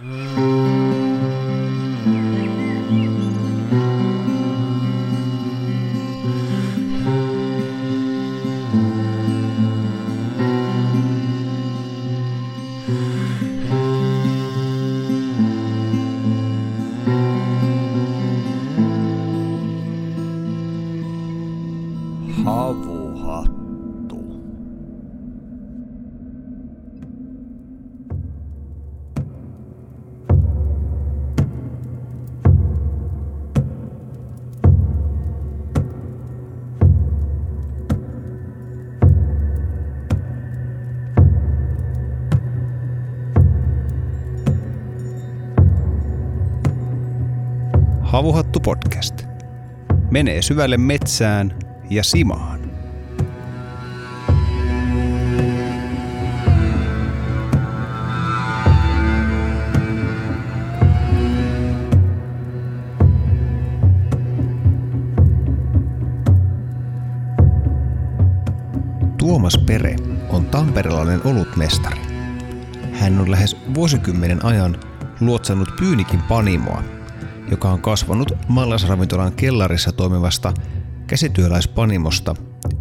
Mm. Podcast. Menee syvälle metsään ja simaan. Tuomas Pere on tamperelainen olutmestari. Hän on lähes vuosikymmenen ajan luotsannut Pyynikin panimoa, joka on kasvanut mallasravintolan kellarissa toimivasta käsityöläispanimosta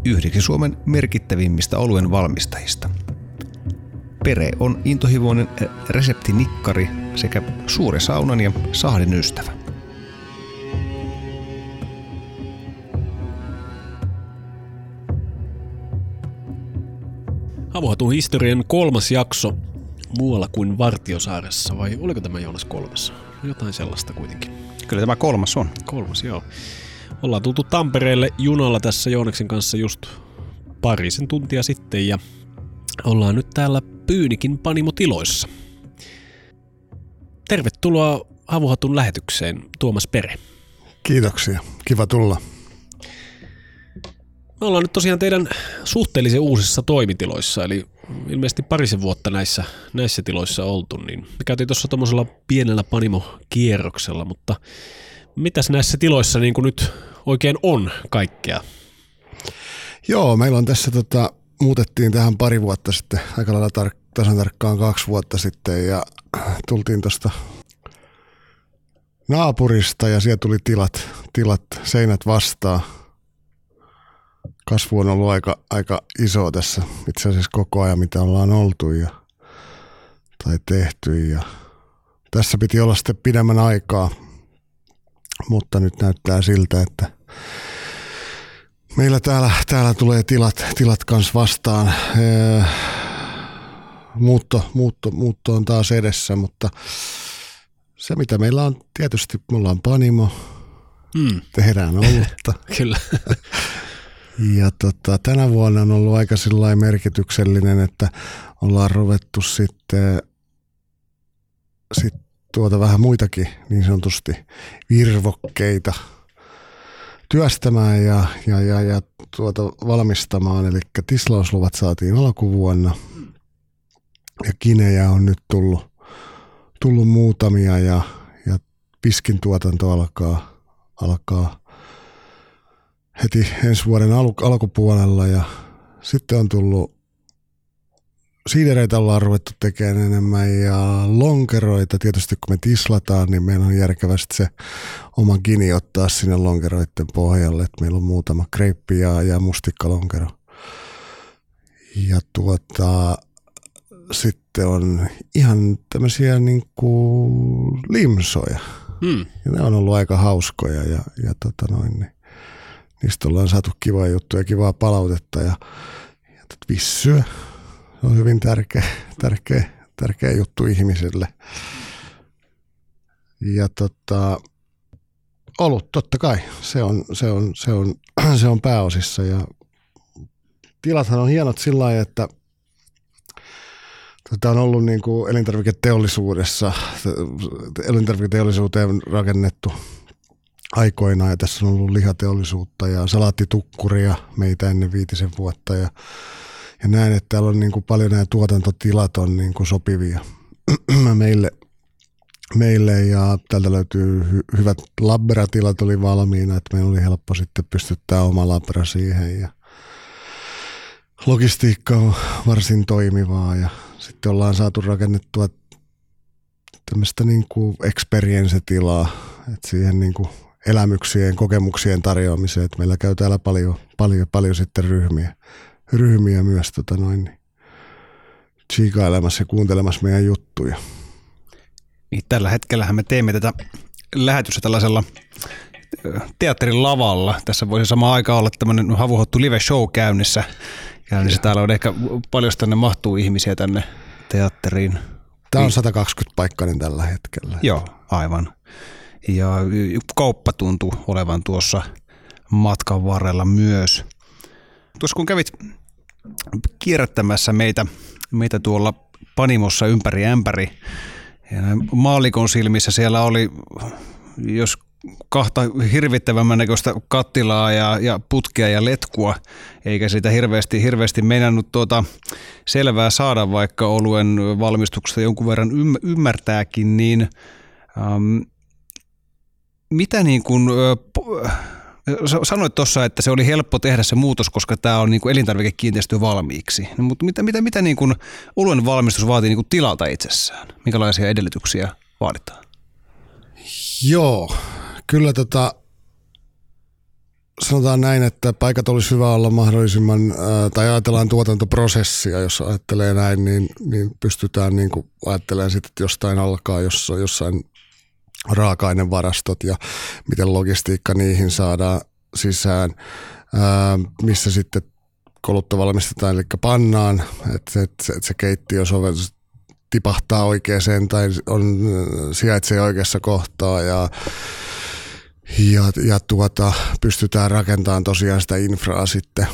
yhdeksi Suomen merkittävimmistä oluen valmistajista. Pere on intohimoinen reseptinikkari sekä suuri saunan ja sahdin ystävä. Havuhatun historian kolmas jakso muualla kuin Vartiosaaressa, vai oliko tämä Joonas kolmas? Jotain sellaista kuitenkin. Kyllä tämä kolmas on. Kolmas, joo. Ollaan tultu Tampereelle junalla tässä Joonaksen kanssa just parisen tuntia sitten ja ollaan nyt täällä Pyynikin panimotiloissa. Tervetuloa Havuhatun lähetykseen, Tuomas Pere. Kiitoksia. Kiva tulla. Me ollaan nyt tosiaan teidän suhteellisen uusissa toimitiloissa, eli ilmeisesti parisen vuotta näissä, näissä tiloissa oltu, niin me käytiin tuossa tuommoisella pienellä panimokierroksella, mutta mitäs näissä tiloissa niin kuin nyt oikein on kaikkea? Joo, meillä on tässä tota, muutettiin tähän pari vuotta sitten, aika lailla tar- tasan tarkkaan kaksi vuotta sitten ja tultiin tuosta naapurista ja siellä tuli tilat, tilat seinät vastaan. Kasvu on ollut aika, aika iso tässä itse asiassa koko ajan, mitä ollaan oltu ja, tai tehty. Ja tässä piti olla sitten pidemmän aikaa, mutta nyt näyttää siltä, että meillä täällä, täällä tulee tilat, tilat kanssa vastaan. Ee, muutto, muutto, muutto on taas edessä, mutta se mitä meillä on, tietysti me ollaan panimo, Hmm, tehdään olutta. kyllä. Ja tota, tänä vuonna on ollut aika merkityksellinen, että ollaan ruvettu sitten sit tuota vähän muitakin niin sanotusti virvokkeita työstämään ja, ja, ja, ja tuota valmistamaan. Eli tislausluvat saatiin alkuvuonna ja kinejä on nyt tullut, tullut muutamia ja, ja piskin tuotanto alkaa, alkaa heti ensi vuoden al- alkupuolella ja sitten on tullut siidereitä ollaan ruvettu tekemään enemmän ja lonkeroita. Tietysti kun me tislataan, niin meidän on järkevästi se oma gini ottaa sinne lonkeroiden pohjalle. Et meillä on muutama kreippi ja, ja mustikkalonkero. Ja tuota, sitten on ihan tämmöisiä niinku limsoja. Hmm. Ja ne on ollut aika hauskoja ja, ja tota noin, niin niistä ollaan saatu kivaa juttuja, kivaa palautetta ja, ja vissyä. Se on hyvin tärkeä, tärkeä, tärkeä juttu ihmiselle. Ja tota, olut totta kai, se on, se on, se on, se on pääosissa ja tilathan on hienot sillä lailla, että Tätä on ollut niin kuin elintarviketeollisuudessa, elintarviketeollisuuteen rakennettu aikoinaan ja tässä on ollut lihateollisuutta ja salaattitukkuria meitä ennen viitisen vuotta ja, ja näen, että täällä on niin kuin paljon nämä tuotantotilat on niin kuin sopivia meille, meille ja täältä löytyy hy- hyvät labberatilat oli valmiina, että meillä oli helppo sitten pystyttää oma labbera siihen ja logistiikka on varsin toimivaa ja sitten ollaan saatu rakennettua tämmöistä niin kuin experience-tilaa, että siihen niin kuin elämyksien, kokemuksien tarjoamiseen, että meillä käy täällä paljon, paljon, paljon sitten ryhmiä, ryhmiä myös tota noin, niin chiikailemassa ja kuuntelemassa meidän juttuja. Niin tällä hetkellä me teemme tätä lähetystä tällaisella teatterin lavalla. Tässä voisi samaan aikaan olla tämmöinen havuhottu live show käynnissä. käynnissä. Täällä on ehkä paljon tänne mahtuu ihmisiä tänne teatteriin. Tämä on 120 paikkainen tällä hetkellä. Joo, aivan. Ja kauppa tuntuu olevan tuossa matkan varrella myös. Tuossa kun kävit kierrättämässä meitä, meitä tuolla Panimossa ympäri ämpäri, ja maalikon silmissä siellä oli, jos kahta hirvittävämmän näköistä kattilaa ja, ja putkea ja letkua, eikä sitä hirveästi, hirveästi meinannut tuota selvää saada, vaikka oluen valmistuksesta jonkun verran ymmärtääkin, niin ähm, mitä niin kuin, sanoit tuossa, että se oli helppo tehdä se muutos, koska tämä on niin kuin elintarvikekiinteistö valmiiksi. No, mutta mitä, mitä, mitä niin kuin oluen valmistus vaatii niin kuin tilalta itsessään? Minkälaisia edellytyksiä vaaditaan? Joo, kyllä tota, sanotaan näin, että paikat olisi hyvä olla mahdollisimman, tai ajatellaan tuotantoprosessia, jos ajattelee näin, niin, niin pystytään niin kuin ajattelemaan sitten, että jostain alkaa, jos on jossain raaka-ainevarastot ja miten logistiikka niihin saadaan sisään, ää, missä sitten kolutta valmistetaan, eli pannaan, että, että, että se keittiö sovellus tipahtaa oikeaan tai on, sijaitsee oikeassa kohtaa ja ja, ja tuota, pystytään rakentamaan tosiaan sitä infraa sitten,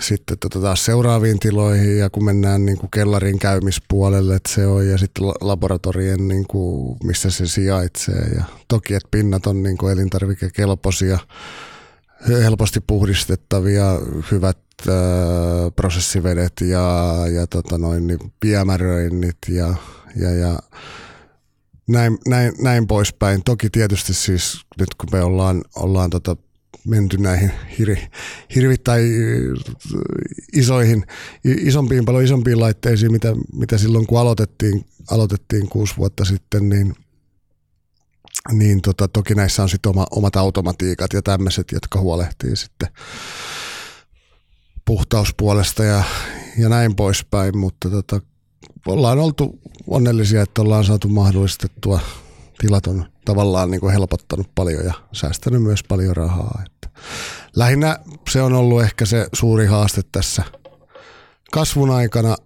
sitten tota taas seuraaviin tiloihin ja kun mennään niin kuin kellarin käymispuolelle, että se on ja sitten laboratorien, niin kuin, missä se sijaitsee ja toki, että pinnat on niin kuin elintarvikekelpoisia, helposti puhdistettavia, hyvät äh, prosessivedet ja, ja tota noin, niin piemäröinnit ja, ja, ja näin, näin, näin poispäin. Toki tietysti siis nyt kun me ollaan, ollaan tota menty näihin hir, hirvittäin isoihin, isompiin, paljon isompiin laitteisiin, mitä, mitä silloin kun aloitettiin, aloitettiin kuusi vuotta sitten, niin, niin tota, toki näissä on sitten oma, omat automatiikat ja tämmöiset, jotka huolehtii sitten puhtauspuolesta ja, ja näin poispäin, mutta tota, ollaan oltu onnellisia, että ollaan saatu mahdollistettua. Tilat on tavallaan niin kuin helpottanut paljon ja säästänyt myös paljon rahaa. Että lähinnä se on ollut ehkä se suuri haaste tässä kasvun aikana,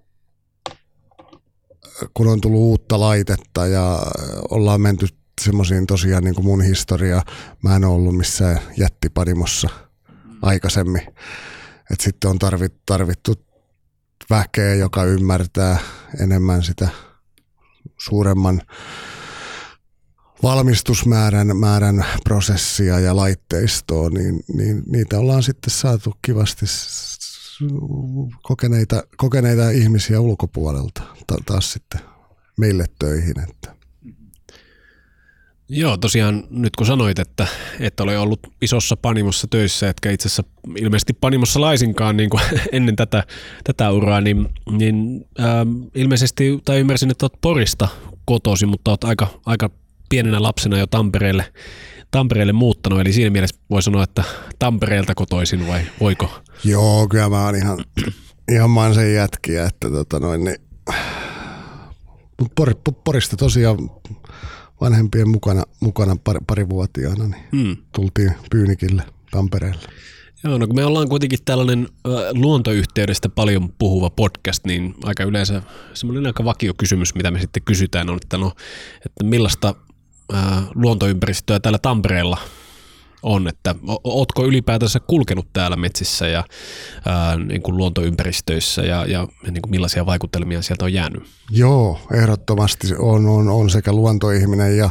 kun on tullut uutta laitetta ja ollaan menty semmoisiin tosiaan niin kuin mun historia. Mä en ole ollut missään jättipadimossa aikaisemmin. Et sitten on tarvittu, tarvittu väkeä, joka ymmärtää enemmän sitä suuremman valmistusmäärän määrän prosessia ja laitteistoa, niin, niin niitä ollaan sitten saatu kivasti kokeneita, kokeneita ihmisiä ulkopuolelta taas sitten meille töihin. Että. Joo, tosiaan nyt kun sanoit, että, että oli ollut isossa panimossa töissä, etkä itse asiassa ilmeisesti panimossa laisinkaan niin kuin ennen tätä, tätä uraa, niin, niin ähm, ilmeisesti, tai ymmärsin, että olet Porista kotosi, mutta olet aika, aika pienenä lapsena jo Tampereelle, Tampereelle muuttanut, eli siinä mielessä voi sanoa, että Tampereelta kotoisin vai voiko? Joo, kyllä mä oon ihan, ihan mansen jätkiä, että tota noin, niin, Por, Porista tosiaan vanhempien mukana, mukana pari, parivuotiaana, niin hmm. tultiin Pyynikille Tampereelle. Joo, no kun me ollaan kuitenkin tällainen äh, luontoyhteydestä paljon puhuva podcast, niin aika yleensä semmoinen aika vakio kysymys, mitä me sitten kysytään, on, että, no, että millaista luontoympäristöä täällä Tampereella on, että ootko ylipäätänsä kulkenut täällä metsissä ja ää, niin kuin luontoympäristöissä ja, ja niin kuin millaisia vaikutelmia sieltä on jäänyt? Joo, ehdottomasti on, on, on sekä luontoihminen ja,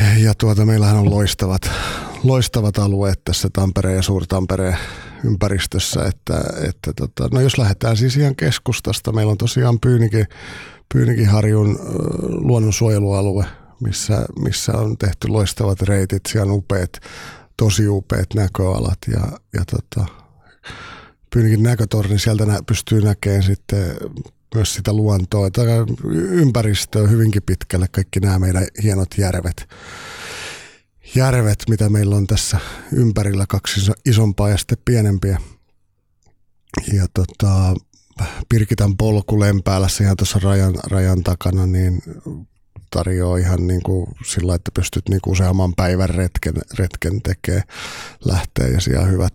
ja, ja tuota, meillähän on loistavat, loistavat alueet tässä Tampereen ja Suur-Tampereen ympäristössä, että, että tota, no jos lähdetään siis ihan keskustasta, meillä on tosiaan Pyynikin, Pyynikinharjun luonnonsuojelualue – missä, missä on tehty loistavat reitit, siellä on upeat, tosi upeat näköalat ja, ja tota, Pyynikin näkötorni, sieltä nä, pystyy näkemään sitten myös sitä luontoa, tai ympäristöä hyvinkin pitkälle, kaikki nämä meidän hienot järvet, järvet, mitä meillä on tässä ympärillä, kaksi isompaa ja sitten pienempiä. Ja tota, Pirkitan polku Lempäälässä ihan tuossa rajan, rajan takana, niin tarjoaa ihan niin kuin sillä, että pystyt niin kuin useamman päivän retken, retken tekee, lähtee ja siellä hyvät,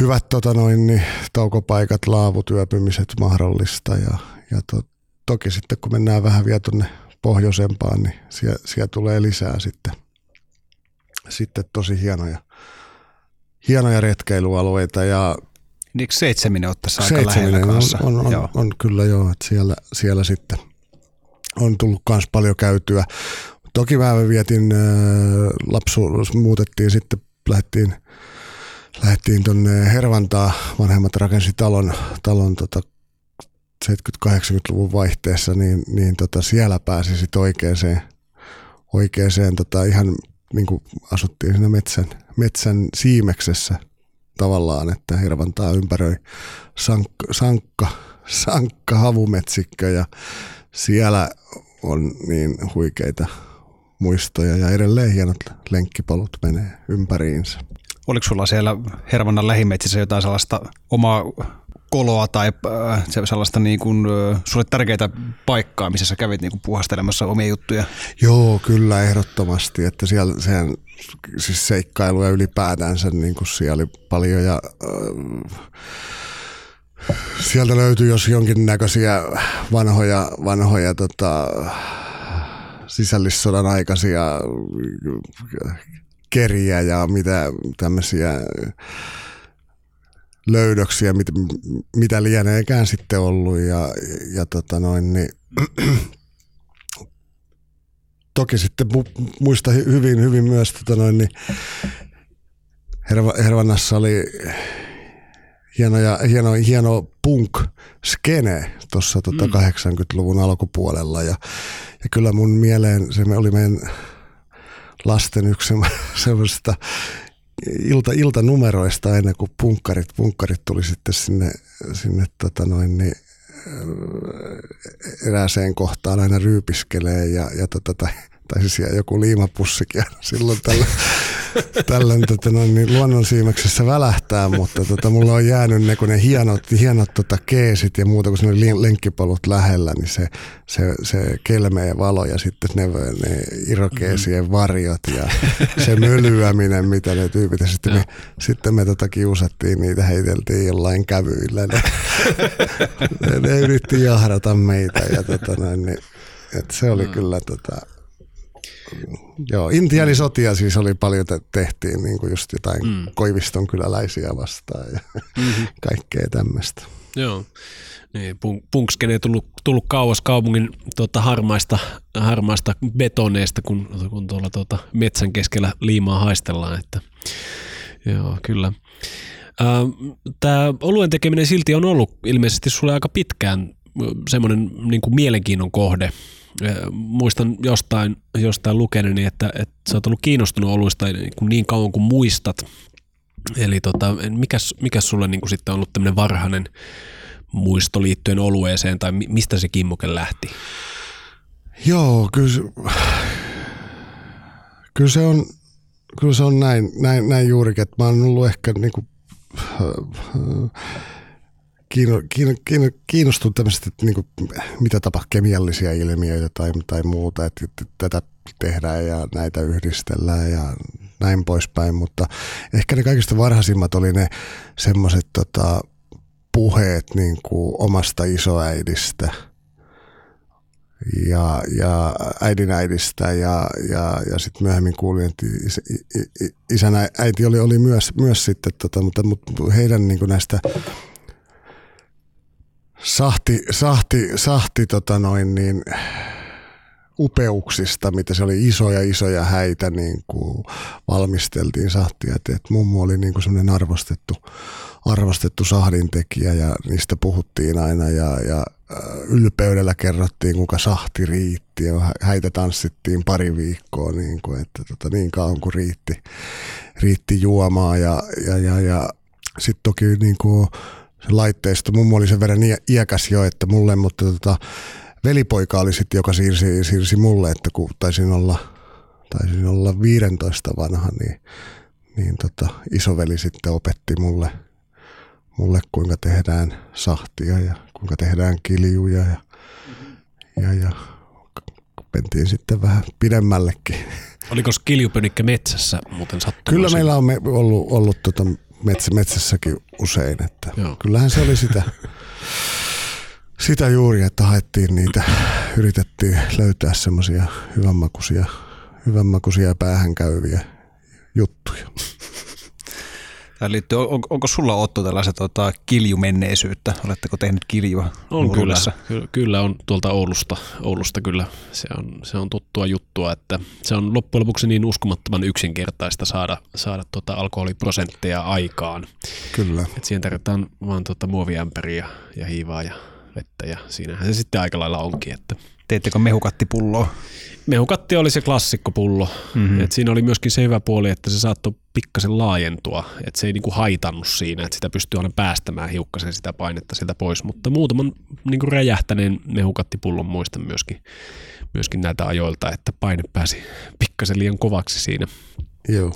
hyvät tota noin, niin, taukopaikat, laavut, yöpymiset mahdollista. Ja, ja to, toki sitten kun mennään vähän vielä tuonne pohjoisempaan, niin siellä, siellä tulee lisää sitten, sitten tosi hienoja, hienoja retkeilyalueita. Ja niin seitseminen ottaisi aika lähellä kanssa? On, on, on, on, kyllä joo, että siellä, siellä sitten on tullut myös paljon käytyä. Toki mä vietin äh, lapsuus, muutettiin sitten, lähdettiin, lähdettiin tuonne Hervantaa, vanhemmat rakensi talon, talon tota 70-80-luvun vaihteessa, niin, niin tota siellä pääsi sitten oikeeseen, oikeeseen tota ihan niin kuin asuttiin siinä metsän, metsän siimeksessä tavallaan, että Hervantaa ympäröi sankka, sankka, sankka havumetsikkö ja siellä on niin huikeita muistoja ja edelleen hienot lenkkipolut menee ympäriinsä. Oliko sulla siellä Hervannan lähimetsissä jotain sellaista omaa koloa tai äh, sellaista niin kuin, äh, sulle tärkeitä paikkaa, missä sä kävit niin kuin puhastelemassa omia juttuja? Joo, kyllä ehdottomasti, että siellä sehän, siis seikkailuja ylipäätänsä niin kuin siellä oli paljon ja äh, sieltä löytyy jos jonkinnäköisiä vanhoja, vanhoja tota, sisällissodan aikaisia keriä ja mitä tämmöisiä löydöksiä, mit, mitä lieneekään sitten ollut. Ja, ja tota noin, niin, toki sitten muista hyvin, hyvin myös tota noin, niin Herva, Hervannassa oli hieno, ja, hieno, hieno punk-skene tuossa tota mm. 80-luvun alkupuolella. Ja, ja kyllä mun mieleen se oli meidän lasten yksi semmoista ilta, iltanumeroista ennen kuin punkkarit, punkkarit tuli sitten sinne, sinne tota noin, niin, erääseen kohtaan aina ryypiskelee ja, ja tota, tai, tai siis joku liimapussikin silloin tällä tällöin tota, no, niin luonnonsiimeksessä välähtää, mutta tota, mulla on jäänyt ne, kun ne hienot, hienot tota, keesit ja muuta, kun ne lenkkipolut lähellä, niin se, se, se kelmeä valo ja sitten ne, ne irokeesien mm-hmm. varjot ja se mölyäminen, mitä ne tyypit. Ja sitten me, sitten me tota, kiusattiin niitä, heiteltiin jollain kävyillä. Ne, ne, ne yritti jahdata meitä ja tota, no, niin, et se oli mm. kyllä tota, Joo, intiaanisotia siis oli paljon, te- tehtiin niin kuin just jotain mm. Koiviston kyläläisiä vastaan ja mm-hmm. kaikkea tämmöistä. Joo, niin, punkskene ei tullut, tullut kauas kaupungin tuota, harmaista, harmaista betoneista, kun, kun tuolla tuota, metsän keskellä liimaa haistellaan. Että, joo, kyllä. Tämä oluen tekeminen silti on ollut ilmeisesti sulle aika pitkään semmoinen niin kuin mielenkiinnon kohde muistan jostain, jostain lukeneeni, että, että sä oot ollut kiinnostunut oluista niin, niin kauan kuin muistat. Eli tota, mikäs, mikäs sulle niin kuin sitten on ollut tämmöinen varhainen muisto liittyen olueeseen, tai mistä se kimmoke lähti? Joo, kyllä kyllä se on, kyllä se on näin, näin, näin juurikin, että mä oon ollut ehkä niin kuin, kiino, kiino, kiino, kiinnostun tämmöistä, että niin kuin, mitä tapahtuu kemiallisia ilmiöitä tai, tai muuta, että, että tätä tehdään ja näitä yhdistellään ja näin poispäin, mutta ehkä ne kaikista varhaisimmat oli ne semmoiset tota, puheet niin kuin omasta isoäidistä ja, ja äidin äidistä ja, ja, ja sitten myöhemmin kuulin, että is, isän äiti oli, oli myös, myös sitten, tota, mutta, mutta heidän niin kuin näistä sahti, sahti, sahti tota noin niin, upeuksista, mitä se oli isoja isoja häitä, niin kuin valmisteltiin sahtia. Et, et mummo oli niin kuin semmoinen arvostettu, arvostettu sahdintekijä ja niistä puhuttiin aina ja, ja äh, ylpeydellä kerrottiin, kuinka sahti riitti ja häitä tanssittiin pari viikkoa, niin, kuin, että tota, niin kauan kuin riitti, riitti juomaa ja, ja, ja, ja sitten toki niin kuin, se laitteisto. Mummo oli sen verran iä- iäkäs jo, että mulle, mutta tota, velipoika oli sitten, joka siirsi, siirsi mulle, että kun taisin olla, taisin olla 15 vanha, niin, niin tota, isoveli sitten opetti mulle, mulle, kuinka tehdään sahtia ja kuinka tehdään kiljuja ja, ja, ja mentiin sitten vähän pidemmällekin. Oliko kiljupönikkä metsässä muuten sattumoisin? Kyllä meillä on me, ollut, ollut tota metsä, metsässäkin usein, että Joo. kyllähän se oli sitä, sitä juuri, että haettiin niitä, yritettiin löytää semmoisia hyvänmakuisia, hyvänmakuisia päähän käyviä juttuja. Tämä liittyy, on, onko sulla Otto tällaista tota, kiljumenneisyyttä? Oletteko tehnyt kiljua? On kyllä, kyllä, kyllä on tuolta Oulusta, Oulusta kyllä, se on, se on tuttua juttua, että se on loppujen lopuksi niin uskomattoman yksinkertaista saada, saada tuota alkoholiprosentteja aikaan. Kyllä. Et siihen tarvitaan vaan tuota muoviämpäriä ja, ja hiivaa ja vettä ja siinähän se sitten aika lailla onkin, että Teettekö mehukattipulloa? Mehukatti oli se klassikkopullo. Mm-hmm. Et siinä oli myöskin se hyvä puoli, että se saattoi pikkasen laajentua. Että se ei niinku haitannut siinä, että sitä pystyy aina päästämään hiukkasen sitä painetta sieltä pois. Mutta muutaman niinku räjähtäneen mehukattipullon muistan myöskin, myöskin näitä ajoilta, että paine pääsi pikkasen liian kovaksi siinä. Joo.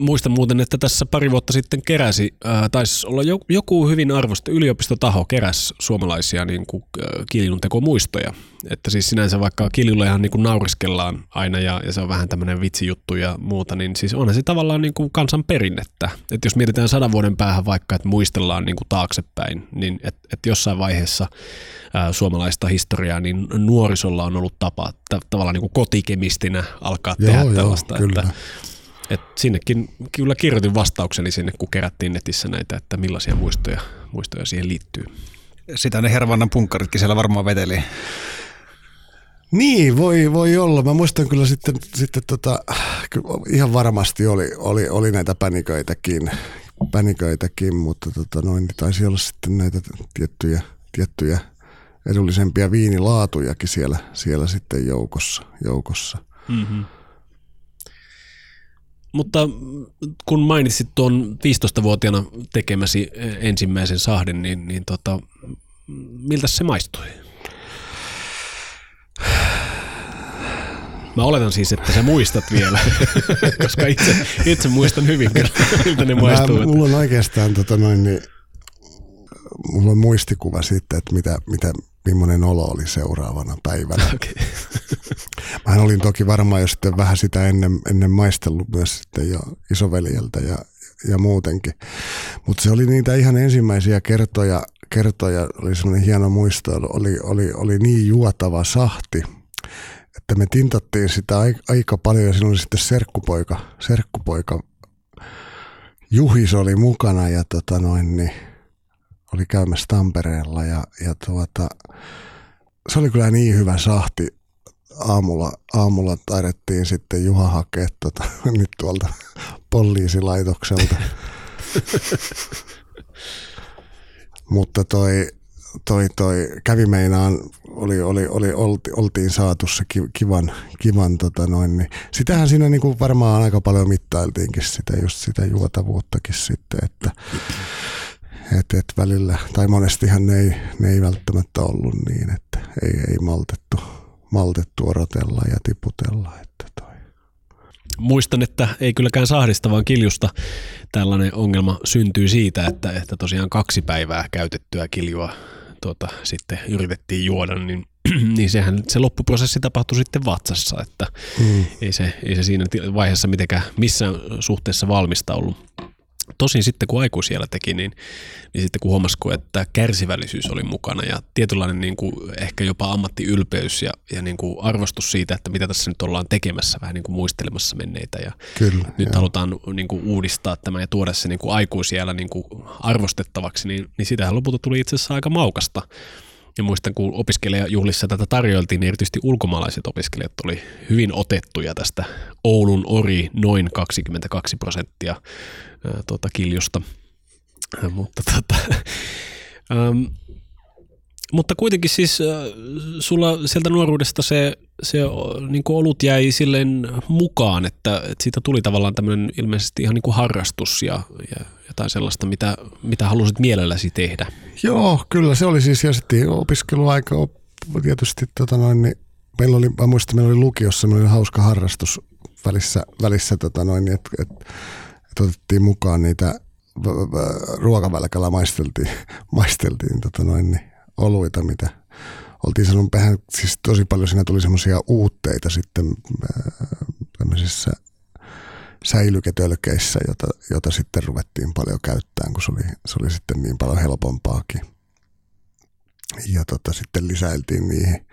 Muistan muuten, että tässä pari vuotta sitten keräsi, ää, taisi olla jo- joku hyvin arvostettu yliopistotaho keräs suomalaisia niin kuin, ää, kiljuntekomuistoja. Että siis sinänsä vaikka kiljulle ihan niin kuin nauriskellaan aina ja, ja se on vähän tämmöinen vitsijuttu ja muuta, niin siis onhan se tavallaan niin kuin kansan perinnettä. Että jos mietitään sadan vuoden päähän vaikka, että muistellaan niin kuin taaksepäin, niin että et jossain vaiheessa ää, suomalaista historiaa, niin nuorisolla on ollut tapa t- tavallaan niin kuin kotikemistinä alkaa Joo, tehdä joo, tällaista. kyllä. Että, et sinnekin kyllä kirjoitin vastaukseni sinne, kun kerättiin netissä näitä, että millaisia muistoja, muistoja siihen liittyy. Sitä ne Hervannan punkkaritkin siellä varmaan veteli. Niin, voi, voi olla. Mä muistan kyllä sitten, sitten tota, kyllä ihan varmasti oli, oli, oli näitä päniköitäkin, päniköitäkin mutta tota noin, niin taisi olla sitten näitä tiettyjä, tiettyjä edullisempia viinilaatujakin siellä, siellä sitten joukossa. joukossa. Mm-hmm. Mutta kun mainitsit tuon 15-vuotiaana tekemäsi eh, ensimmäisen sahden, niin, niin tota, miltä se maistui? Mä oletan siis, että sä muistat vielä, koska itse, itse muistan hyvin, kyllä, miltä ne Mä, maistuvat. mulla on oikeastaan tota noin, niin, mulla on muistikuva siitä, että mitä, mitä, millainen olo oli seuraavana päivänä. Okay. Mä olin toki varmaan jo sitten vähän sitä ennen, ennen maistellut myös sitten jo isoveljeltä ja, ja muutenkin. Mutta se oli niitä ihan ensimmäisiä kertoja, kertoja oli semmoinen hieno muisto, oli, oli, oli niin juotava sahti, että me tintattiin sitä aika, aika paljon ja siinä oli sitten serkkupoika, serkkupoika Juhis oli mukana ja tota noin, niin oli käymässä Tampereella ja, ja tuota, se oli kyllä niin hyvä sahti. Aamulla, aamulla taidettiin sitten Juha hakea tota, nyt tuolta poliisilaitokselta. Mutta toi, toi, toi kävi meinaan, oli, oli, oli, olti, oltiin saatu se ki- kivan, kivan tota noin, niin sitähän siinä niinku varmaan aika paljon mittailtiinkin sitä, just sitä juotavuuttakin sitten, että et, et välillä, tai monestihan ne ei, ne ei välttämättä ollut niin, että ei, ei maltettu, maltettu odotella ja tiputella, että toi. Muistan, että ei kylläkään sahdista, vaan kiljusta tällainen ongelma syntyy siitä, että, että tosiaan kaksi päivää käytettyä kiljua tuota, sitten yritettiin juoda, niin, niin sehän se loppuprosessi tapahtui sitten vatsassa, että Mm. ei se, ei se siinä vaiheessa mitenkään missään suhteessa valmista ollut. Tosin sitten kun aikuisiellä teki, niin, niin sitten kun huomasi, kun että kärsivällisyys oli mukana ja tietynlainen niin kuin ehkä jopa ammattiylpeys ja, ja niin kuin arvostus siitä, että mitä tässä nyt ollaan tekemässä, vähän niin kuin muistelemassa menneitä ja Kyllä. nyt joo. halutaan niin kuin uudistaa tämä ja tuoda se niin kuin aikuisiellä niin kuin arvostettavaksi, niin, niin sitähän lopulta tuli itse asiassa aika maukasta. Ja muistan, kun opiskelijajuhlissa tätä tarjoiltiin, niin erityisesti ulkomaalaiset opiskelijat oli hyvin otettuja tästä Oulun ori noin 22 prosenttia tuota, kiljusta. Mutta tota, mutta kuitenkin siis äh, sulla sieltä nuoruudesta se, se niin kuin olut jäi silleen mukaan, että, että siitä tuli tavallaan tämmöinen ilmeisesti ihan niin kuin harrastus ja, ja jotain sellaista, mitä, mitä halusit mielelläsi tehdä. Joo, kyllä se oli siis ja sitten opiskeluaika tietysti tota noin, niin meillä oli, mä muistan, meillä oli lukiossa semmoinen hauska harrastus välissä, välissä tota noin, niin että et, et otettiin mukaan niitä ruokavälkällä maisteltiin, maisteltiin tota noin, niin oluita, mitä oltiin sanonut vähän, siis tosi paljon siinä tuli semmoisia uutteita sitten tämmöisissä säilyketölkeissä, jota, jota sitten ruvettiin paljon käyttämään, kun se oli, se oli sitten niin paljon helpompaakin. Ja tota, sitten lisäiltiin niihin,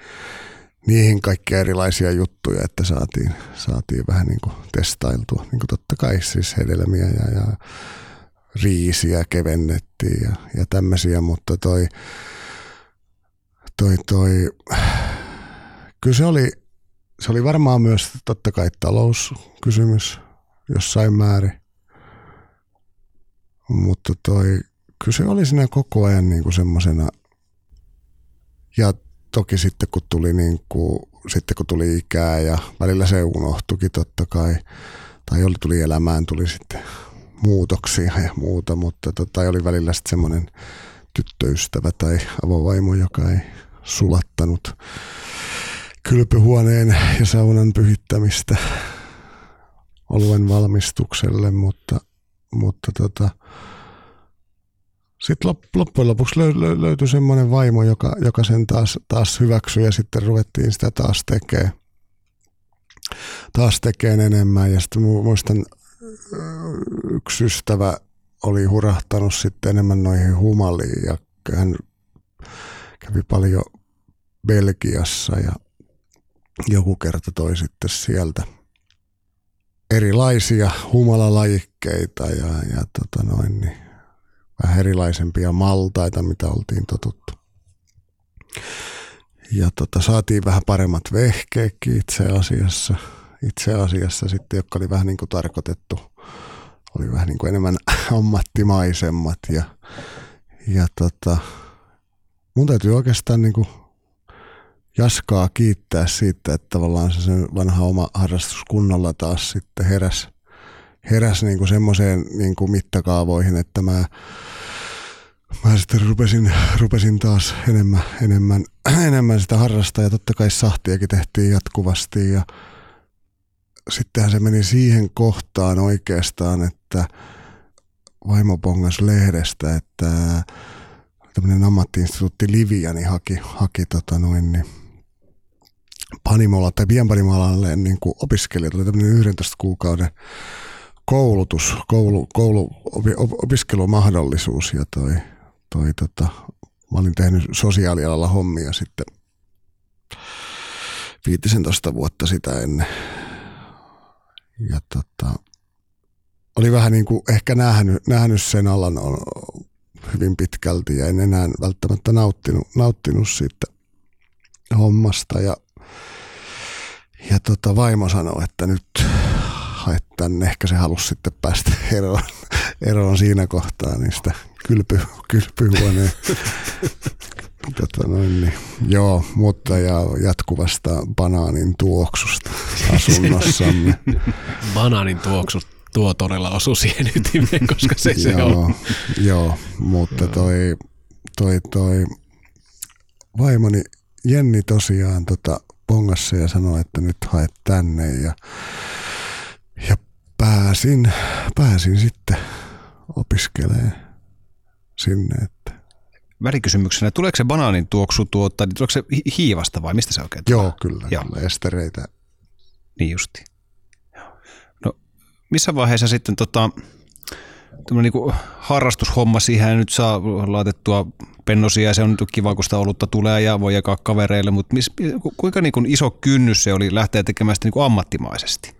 niihin kaikkia erilaisia juttuja, että saatiin, saatiin vähän niin kuin testailtua. Niin kuin totta kai siis hedelmiä ja, ja riisiä kevennettiin ja, ja tämmöisiä, mutta toi, toi, toi, kyllä se oli, se oli varmaan myös totta kai talouskysymys jossain määrin. Mutta toi, kyllä se oli siinä koko ajan niin kuin semmoisena, ja toki sitten kun tuli, niin kuin, sitten kun tuli ikää ja välillä se unohtukin totta kai, tai oli, tuli elämään, tuli sitten muutoksia ja muuta, mutta tota, oli välillä sitten semmoinen tyttöystävä tai avovaimo, joka ei sulattanut kylpyhuoneen ja saunan pyhittämistä oluen valmistukselle, mutta, mutta tota, sitten loppujen lopuksi löy, löytyi semmoinen vaimo, joka, joka sen taas, taas hyväksyi ja sitten ruvettiin sitä taas tekemään taas tekemään enemmän. Ja sitten muistan, yksi ystävä oli hurahtanut sitten enemmän noihin humaliin ja hän kävi paljon Belgiassa ja joku kerta toi sitten sieltä erilaisia humalalajikkeita ja, ja tota noin, niin vähän erilaisempia maltaita, mitä oltiin totuttu. Ja tota, saatiin vähän paremmat vehkeetkin itse asiassa. Itse asiassa sitten, jotka oli vähän niin kuin tarkoitettu, oli vähän niin kuin enemmän ammattimaisemmat. Ja, ja tota, mun täytyy oikeastaan niin kuin Jaskaa kiittää siitä, että tavallaan se sen vanha oma harrastus kunnolla taas sitten heräs, heräs niin kuin semmoiseen niin kuin mittakaavoihin, että mä, mä sitten rupesin, rupesin taas enemmän, enemmän, enemmän sitä harrastaa. Ja totta kai sahtiakin tehtiin jatkuvasti. Ja sittenhän se meni siihen kohtaan oikeastaan, että vaimo pongas lehdestä, että tämmöinen ammattiinstituutti Liviani haki, haki tota noin, niin panimolla tai pienpanimolalle niin kuin opiskelijat. Oli tämmöinen 11 kuukauden koulutus, koulu, koulu opi, opiskelumahdollisuus ja toi, toi tota, mä olin tehnyt sosiaalialalla hommia sitten 15 vuotta sitä ennen. Ja tota, oli vähän niin kuin ehkä nähnyt, nähnyt sen alan hyvin pitkälti ja en enää välttämättä nauttinut, nauttinut siitä hommasta. Ja ja tota, vaimo sanoi, että nyt haet tänne. Ehkä se halusi sitten päästä eroon, eroon siinä kohtaa niistä kylpy, kylpyhuoneen tota noin, niin, joo, mutta ja jatkuvasta banaanin tuoksusta asunnossamme. banaanin tuoksu tuo todella osu siihen ytimeen, koska se se joo, on. Joo, mutta toi, toi, toi vaimoni Jenni tosiaan tota, pongassa ja sanoi, että nyt haet tänne ja, ja pääsin, pääsin sitten opiskelemaan sinne. Että. Välikysymyksenä, tuleeko se banaanin tuoksu tuota, niin tuleeko se hiivasta vai mistä se oikein tulee? Joo, kyllä, Joo. kyllä estereitä. Niin justi. No, missä vaiheessa sitten tota, niin kuin harrastushomma siihen nyt saa laitettua pennosia ja se on nyt kiva, kun sitä olutta tulee ja voi jakaa kavereille, mutta mis, kuinka niin kuin iso kynnys se oli lähteä tekemään sitä niin kuin ammattimaisesti?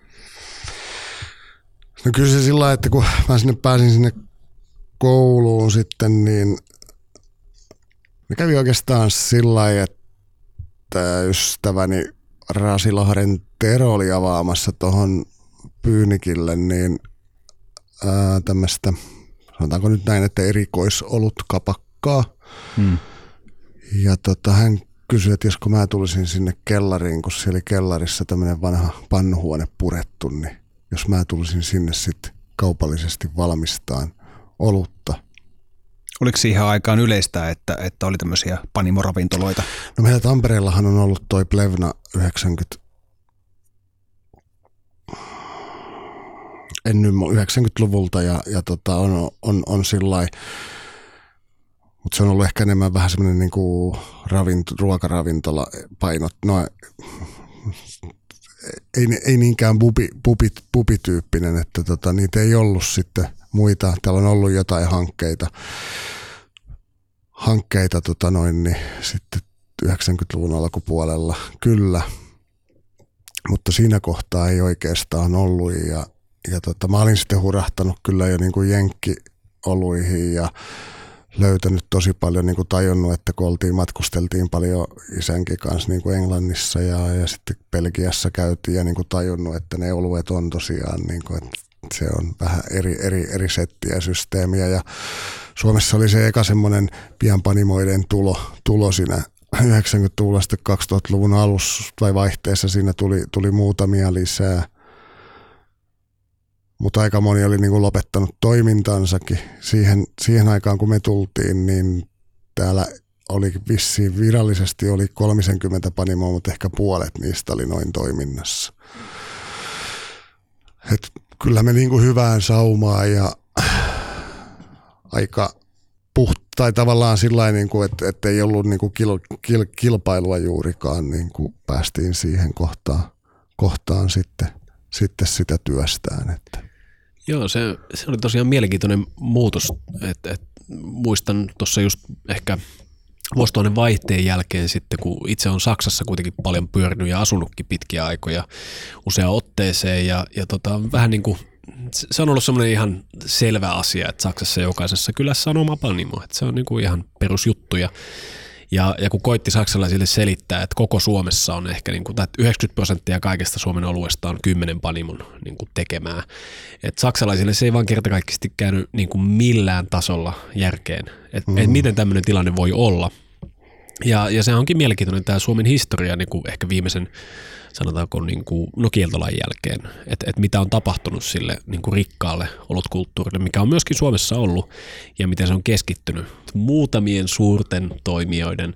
No kyllä se sillä että kun mä sinne pääsin sinne kouluun sitten, niin ne kävi oikeastaan sillä että ystäväni Rasilahden Tero oli avaamassa tuohon Pyynikille, niin tämmöistä, sanotaanko nyt näin, että erikoisolut kapakkaa. Hmm. Ja tota, hän kysyi, että josko mä tulisin sinne kellariin, kun siellä oli kellarissa tämmöinen vanha pannuhuone purettu, niin jos mä tulisin sinne sitten kaupallisesti valmistaan olutta. Oliko siihen aikaan yleistä, että, että oli tämmöisiä panimoravintoloita? No meillä Tampereellahan on ollut toi Plevna 90 en nyt 90-luvulta ja, ja tota, on, on, on sillä mutta se on ollut ehkä enemmän vähän semmoinen niin ravint, ruokaravintola painot. No, ei, ei niinkään bubi, bubi, bubityyppinen, että tota, niitä ei ollut sitten muita. Täällä on ollut jotain hankkeita, hankkeita tota noin, niin sitten 90-luvun alkupuolella, kyllä. Mutta siinä kohtaa ei oikeastaan ollut ja, ja tota, mä olin sitten hurahtanut kyllä jo niin kuin jenkkioluihin ja löytänyt tosi paljon, niin kuin tajunnut, että kun oltiin, matkusteltiin paljon isänkin kanssa niin kuin Englannissa ja, ja sitten Belgiassa käytiin ja niin kuin tajunnut, että ne oluet on tosiaan, niin kuin, että se on vähän eri, eri, eri settiä ja systeemiä. Ja Suomessa oli se eka semmoinen pienpanimoiden tulo, tulo siinä 90-luvulla 2000-luvun alussa tai vaihteessa. Siinä tuli, tuli muutamia lisää – mutta aika moni oli niin kuin lopettanut toimintansakin. Siihen, siihen aikaan, kun me tultiin, niin täällä oli vissiin virallisesti oli 30 panimoa, mutta ehkä puolet niistä oli noin toiminnassa. Et kyllä me niin kuin hyvään saumaan ja aika puht, tai tavallaan sillä niin kuin, että, että ei ollut niin kuin kil, kil, kilpailua juurikaan, niin kuin päästiin siihen kohtaan, kohtaan sitten, sitten sitä työstään. Että. Joo, se, se oli tosiaan mielenkiintoinen muutos. että et, muistan tuossa just ehkä vuosituhannen vaihteen jälkeen sitten, kun itse on Saksassa kuitenkin paljon pyörinyt ja asunutkin pitkiä aikoja usea otteeseen ja, ja tota, vähän niin kuin se on ollut semmoinen ihan selvä asia, että Saksassa jokaisessa kylässä on oma panimo, että se on niin kuin ihan perusjuttu ja ja, ja kun koitti saksalaisille selittää, että koko Suomessa on ehkä niin kuin, 90 prosenttia kaikesta Suomen oluesta on kymmenen panimon niin kuin tekemää. Et saksalaisille se ei vaan kertakaikkisesti käynyt niin kuin millään tasolla järkeen, että mm. et miten tämmöinen tilanne voi olla. Ja, ja se onkin mielenkiintoinen tämä Suomen historia niin kuin ehkä viimeisen sanotaanko niin kuin, no kieltolain jälkeen, että, että mitä on tapahtunut sille niin kuin rikkaalle olutkulttuurille, mikä on myöskin Suomessa ollut ja miten se on keskittynyt muutamien suurten toimijoiden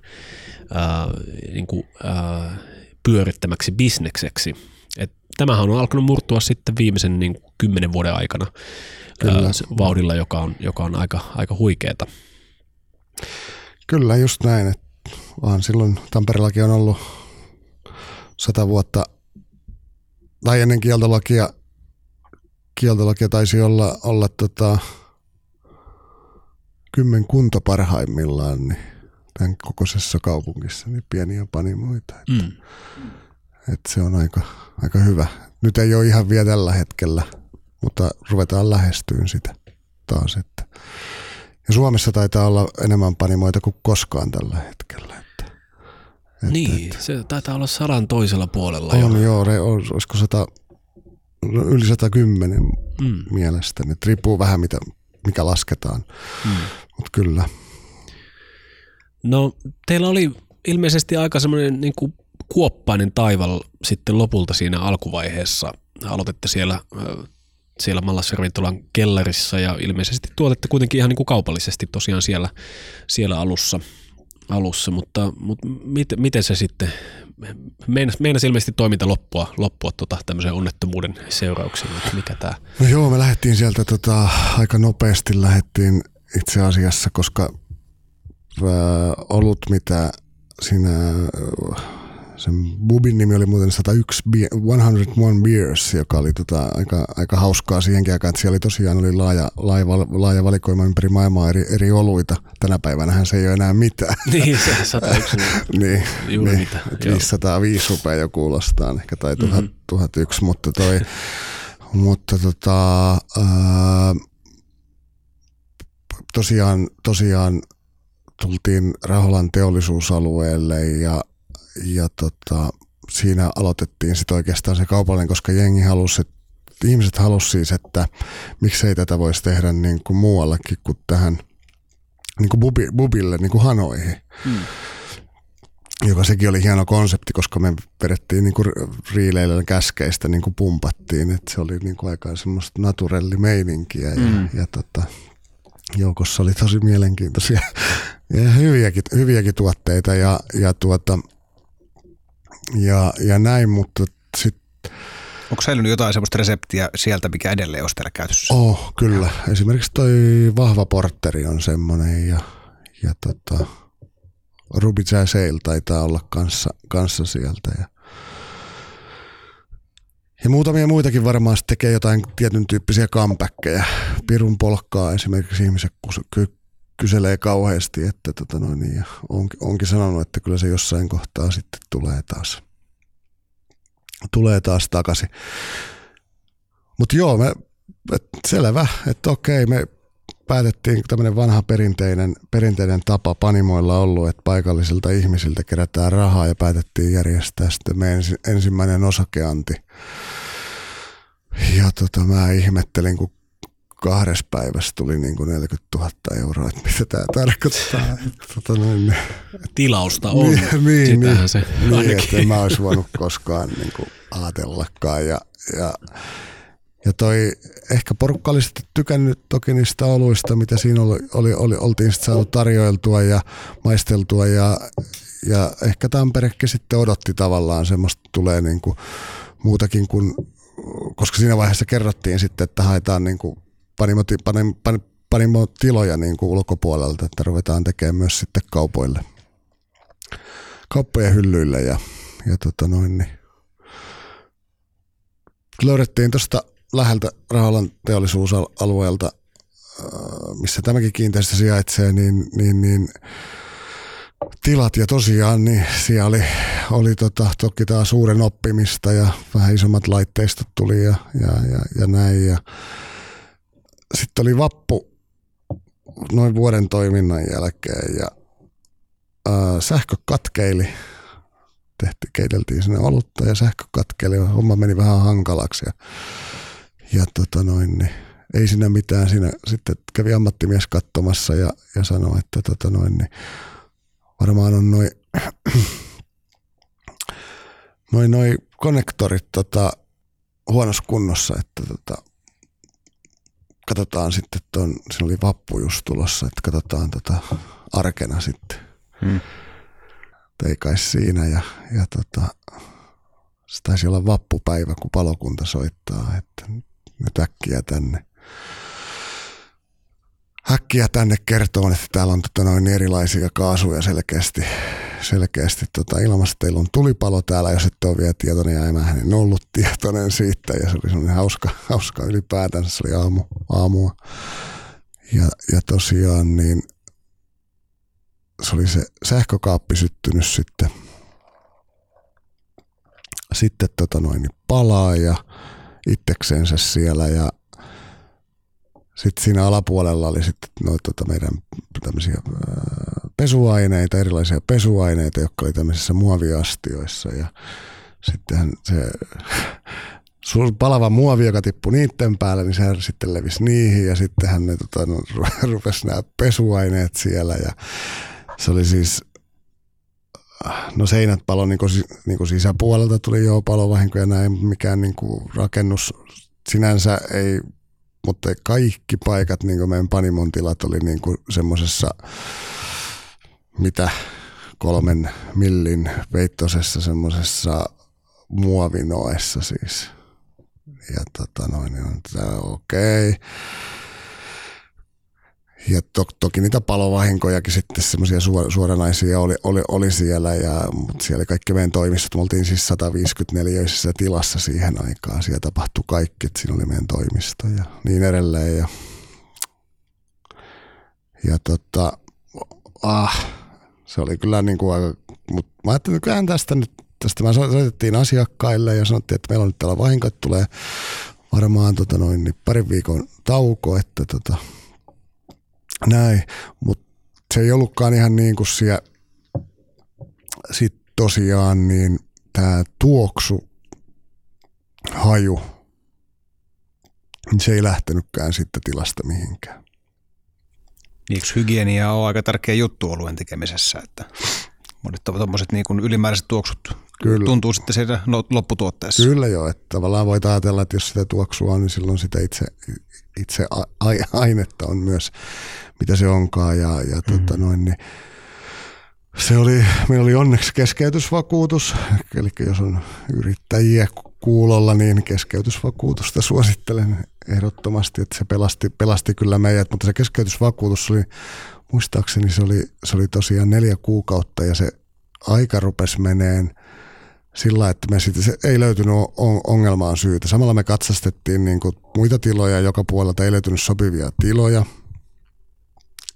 ää, niin kuin, ää, pyörittämäksi bisnekseksi. Et tämähän on alkanut murtua sitten viimeisen niin kuin, kymmenen vuoden aikana ää, vauhdilla, joka on, joka on aika, aika huikeeta. Kyllä, just näin. Että vaan silloin Tampereellakin on ollut sata vuotta, tai ennen kieltolakia, kieltolakia taisi olla, olla tota, kymmenkunta parhaimmillaan, niin tämän kokoisessa kaupungissa, niin pieniä panimoita. Että, mm. että se on aika, aika hyvä. Nyt ei ole ihan vielä tällä hetkellä, mutta ruvetaan lähestyyn sitä taas. Että. Ja Suomessa taitaa olla enemmän panimoita kuin koskaan tällä hetkellä. Että, niin, että, se taitaa olla sadan toisella puolella. On jo. joo, re, olisiko sata, yli 110 mm. mielestäni. Et riippuu vähän mitä, mikä lasketaan, mm. mutta kyllä. No teillä oli ilmeisesti aika semmoinen niin kuin kuoppainen taival sitten lopulta siinä alkuvaiheessa. Aloitette siellä, siellä Mallasservintolan kellarissa ja ilmeisesti tuotette kuitenkin ihan niin kuin kaupallisesti tosiaan siellä, siellä alussa – alussa, mutta, mutta mit, miten se sitten, meinas, meinas ilmeisesti toiminta loppua, loppua tota, tämmöisen onnettomuuden seurauksena, mikä tämä? No joo, me lähdettiin sieltä tota, aika nopeasti lähdettiin itse asiassa, koska ää, ollut mitä siinä sen bubin nimi oli muuten 101, 101 Beers, joka oli tota, aika, aika hauskaa siihenkin aikaan, että siellä oli tosiaan oli laaja, laaja, laaja valikoima ympäri maailmaa eri, eri oluita. Tänä päivänä se ei ole enää mitään. Niin, se 101. niin, Juuri niin, mitä. 505 rupeaa jo kuulostaa, ehkä tai 1000, mm-hmm. 1001, mutta toi, mutta tota, ää, tosiaan, tosiaan tultiin Raholan teollisuusalueelle ja ja tota, siinä aloitettiin sitten oikeastaan se kaupallinen, koska jengi halusi, ihmiset halusivat siis, että miksei tätä voisi tehdä niin kuin muuallakin kuin tähän niin kuin bubi, bubille, niin kuin Hanoihin. Hmm. joka sekin oli hieno konsepti, koska me vedettiin niin riileillä käskeistä niin kuin pumpattiin, että se oli niin kuin aika semmoista naturellimeininkiä ja, mm. ja tota, joukossa oli tosi mielenkiintoisia ja hyviäkin, hyviäkin tuotteita ja, ja, tuota, ja, ja näin, mutta sitten Onko säilynyt jotain sellaista reseptiä sieltä, mikä edelleen on täällä käytössä? Oh, kyllä. Esimerkiksi toi vahva porteri on semmoinen ja, ja tota, Ruby Sale taitaa olla kanssa, kanssa sieltä. Ja, ja muutamia muitakin varmaan tekee jotain tietyn tyyppisiä comebackkejä. Pirun polkkaa esimerkiksi ihmiset kyselee kauheasti, että tota noin, niin, onkin, onkin sanonut, että kyllä se jossain kohtaa sitten tulee taas, tulee taas takaisin. Mutta joo, me, et selvä, että okei, me päätettiin tämmöinen vanha perinteinen, perinteinen tapa panimoilla ollut, että paikallisilta ihmisiltä kerätään rahaa ja päätettiin järjestää sitten meidän ensimmäinen osakeanti. Ja tota, mä ihmettelin, kun kahdessa päivässä tuli niin kuin 40 000 euroa, että mitä tämä tarkoittaa. tota, noin, Tilausta on, niin, niin, niin, se niin, että en mä olisi voinut koskaan niin kuin ajatellakaan. Ja, ja ja toi, ehkä porukka oli sitten tykännyt toki niistä oluista, mitä siinä oli, oli, oli oltiin sitten saatu tarjoiltua ja maisteltua ja, ja ehkä Tamperekin sitten odotti tavallaan semmoista tulee niin kuin muutakin kuin, koska siinä vaiheessa kerrottiin sitten, että haetaan niin kuin panimo, panimo, panimo tiloja niin kuin ulkopuolelta, että ruvetaan tekemään myös sitten kaupoille, kauppojen hyllyille ja, ja tota noin, niin löydettiin tuosta läheltä Raholan teollisuusalueelta, äh, missä tämäkin kiinteistö sijaitsee, niin, niin, niin tilat ja tosiaan niin siellä oli, oli tota, toki taas suuren oppimista ja vähän isommat laitteistot tuli ja, ja, ja, ja näin. Ja sitten oli vappu noin vuoden toiminnan jälkeen ja ää, äh, sähkö katkeili. Tehti, keiteltiin sinne olutta ja sähkö katkeili. Homma meni vähän hankalaksi ja ja tota noin, niin ei siinä mitään. Siinä sitten kävi ammattimies katsomassa ja, ja sanoi, että tota noin, niin varmaan on noin noi, noi konnektorit tota, huonossa kunnossa, että tota, katsotaan sitten tuon, se oli vappu just tulossa, että katsotaan tota arkena sitten. Hmm. Ei kai siinä ja, ja tota, se taisi olla vappupäivä, kun palokunta soittaa, että nyt äkkiä tänne. Äkkiä tänne kertoo, että täällä on tota noin erilaisia kaasuja selkeästi, selkeästi tota ilmasta. Teillä on tulipalo täällä, jos ette ole vielä tietoinen, ja mä en ollut tietoinen siitä. Ja se oli sellainen hauska, hauska ylipäätään, se oli aamu, aamua. Ja, ja tosiaan niin se oli se sähkökaappi syttynyt sitten, sitten tota noin, niin palaa ja itseksensä siellä ja sitten siinä alapuolella oli sitten noita tota meidän tämmöisiä pesuaineita, erilaisia pesuaineita, jotka oli tämmöisissä muoviastioissa ja sittenhän se palava muovi, joka tippui niiden päälle, niin se sitten levisi niihin. Ja sittenhän ne tota, no, rupesi nämä pesuaineet siellä. Ja se oli siis no seinät palo niin kuin, niin kuin sisäpuolelta tuli jo palovahinkoja näin, mikään niin kuin rakennus sinänsä ei, mutta kaikki paikat, niin kuin meidän Panimon tilat oli niin kuin semmoisessa, mitä kolmen millin veittosessa semmoisessa muovinoessa siis. Ja tota noin, niin okei. Okay ja to, toki niitä palovahinkojakin sitten semmoisia suoranaisia oli, oli, oli, siellä, ja, mutta siellä kaikki meidän toimistot, me oltiin siis 154 tilassa siihen aikaan, siellä tapahtui kaikki, että siinä oli meidän toimisto ja niin edelleen. Ja, ja tota, ah, se oli kyllä niin kuin mutta mä ajattelin, että kyllähän tästä nyt, tästä mä soitettiin asiakkaille ja sanottiin, että meillä on nyt täällä vahinko, että tulee varmaan tota noin, niin parin viikon tauko, että tota, näin, mutta se ei ollutkaan ihan niin kuin siellä sitten tosiaan niin tämä tuoksu, haju, niin se ei lähtenytkään sitten tilasta mihinkään. Eikö hygienia on aika tärkeä juttu oluen tekemisessä? Että... Monet tuommoiset niin ylimääräiset tuoksut Kyllä. tuntuu sitten siinä no, lopputuotteessa. Kyllä joo, että tavallaan voit ajatella, että jos sitä tuoksua on, niin silloin sitä itse, itse ainetta on myös, mitä se onkaan. Ja, ja mm. tota noin, niin se oli, meillä oli onneksi keskeytysvakuutus, eli jos on yrittäjiä kuulolla, niin keskeytysvakuutusta suosittelen ehdottomasti, että se pelasti, pelasti kyllä meidät, mutta se keskeytysvakuutus oli, muistaakseni se oli, se oli tosiaan neljä kuukautta ja se aika rupesi meneen sillä, että me sitten, se ei löytynyt ongelmaan syytä. Samalla me katsastettiin niin kuin muita tiloja joka puolelta, ei löytynyt sopivia tiloja –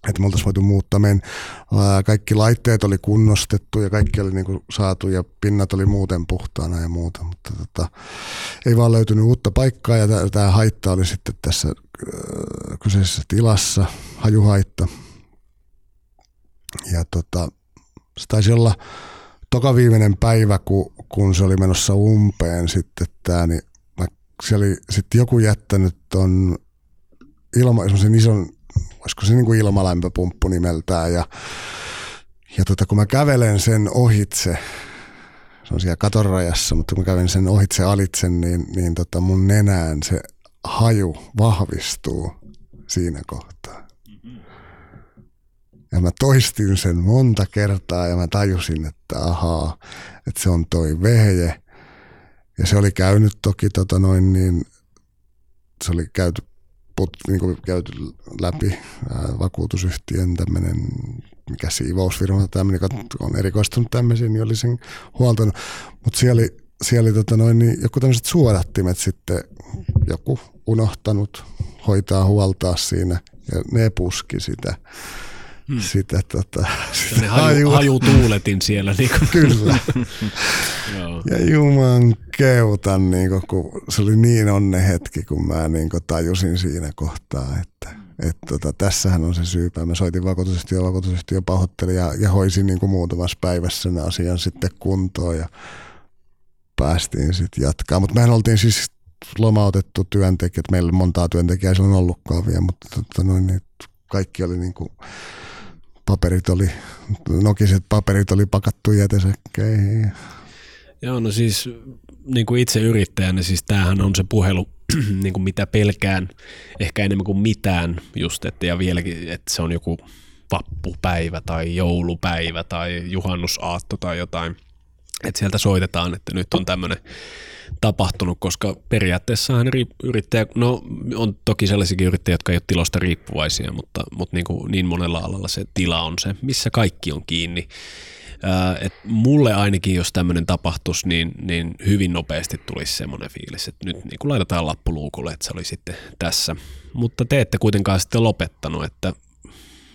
että me oltaisiin voitu muuttaa. Meidän kaikki laitteet oli kunnostettu ja kaikki oli niin kuin saatu ja pinnat oli muuten puhtaana ja muuta, mutta tota, ei vaan löytynyt uutta paikkaa ja tämä haitta oli sitten tässä äh, kyseisessä tilassa, hajuhaitta. Ja tota, se taisi olla toka viimeinen päivä, kun, kun se oli menossa umpeen sitten tämä, niin se oli sitten joku jättänyt ton ilma, ison olisiko se niin kuin ilmalämpöpumppu nimeltään ja, ja tota, kun mä kävelen sen ohitse, se on siellä katorajassa, mutta kun mä kävelen sen ohitse alitse, niin, niin tota mun nenään se haju vahvistuu siinä kohtaa. Ja mä toistin sen monta kertaa ja mä tajusin, että ahaa, että se on toi vehje. Ja se oli käynyt toki tota noin niin, se oli käyty put, niin kuin käyty läpi ää, vakuutusyhtiön tämmöinen, mikä siivousfirma tämmöinen, joka on erikoistunut tämmöisiin, niin oli sen huoltanut. Mutta siellä oli, siellä oli tota noin, niin joku tämmöiset suodattimet sitten joku unohtanut hoitaa huoltaa siinä ja ne puski sitä. Hmm. Sitä, tota, sitä haju, hajutuuletin siellä. Niin kuin. Kyllä. ja juman keutan, niin kuin, kun se oli niin onne hetki, kun mä niin kuin, tajusin siinä kohtaa, että et, tota, tässähän on se syypä. Mä soitin vakuutusyhtiö, vakuutusyhtiö pahoitteli ja, ja hoisin niin kuin muutamassa päivässä sen asian sitten kuntoon ja päästiin sitten jatkaa. Mutta mehän oltiin siis lomautettu työntekijät. Meillä montaa työntekijää ei silloin ollutkaan vielä, mutta tota, noin, niin kaikki oli niin kuin paperit oli, nokiset paperit oli pakattu jätesäkkeihin. Joo, no siis niin kuin itse yrittäjänä, siis tämähän on se puhelu, niin kuin mitä pelkään, ehkä enemmän kuin mitään just, että ja vieläkin, että se on joku vappupäivä tai joulupäivä tai juhannusaatto tai jotain, että sieltä soitetaan, että nyt on tämmöinen tapahtunut, koska periaatteessahan yrittäjä, no on toki sellaisiakin yrittäjiä, jotka ei ole tilosta riippuvaisia, mutta, mutta niin, kuin niin monella alalla se tila on se, missä kaikki on kiinni. Et mulle ainakin, jos tämmöinen tapahtuisi, niin, niin hyvin nopeasti tulisi semmoinen fiilis, että nyt niin kuin laitetaan lappuluukulle, että se oli sitten tässä. Mutta te ette kuitenkaan sitten lopettanut, että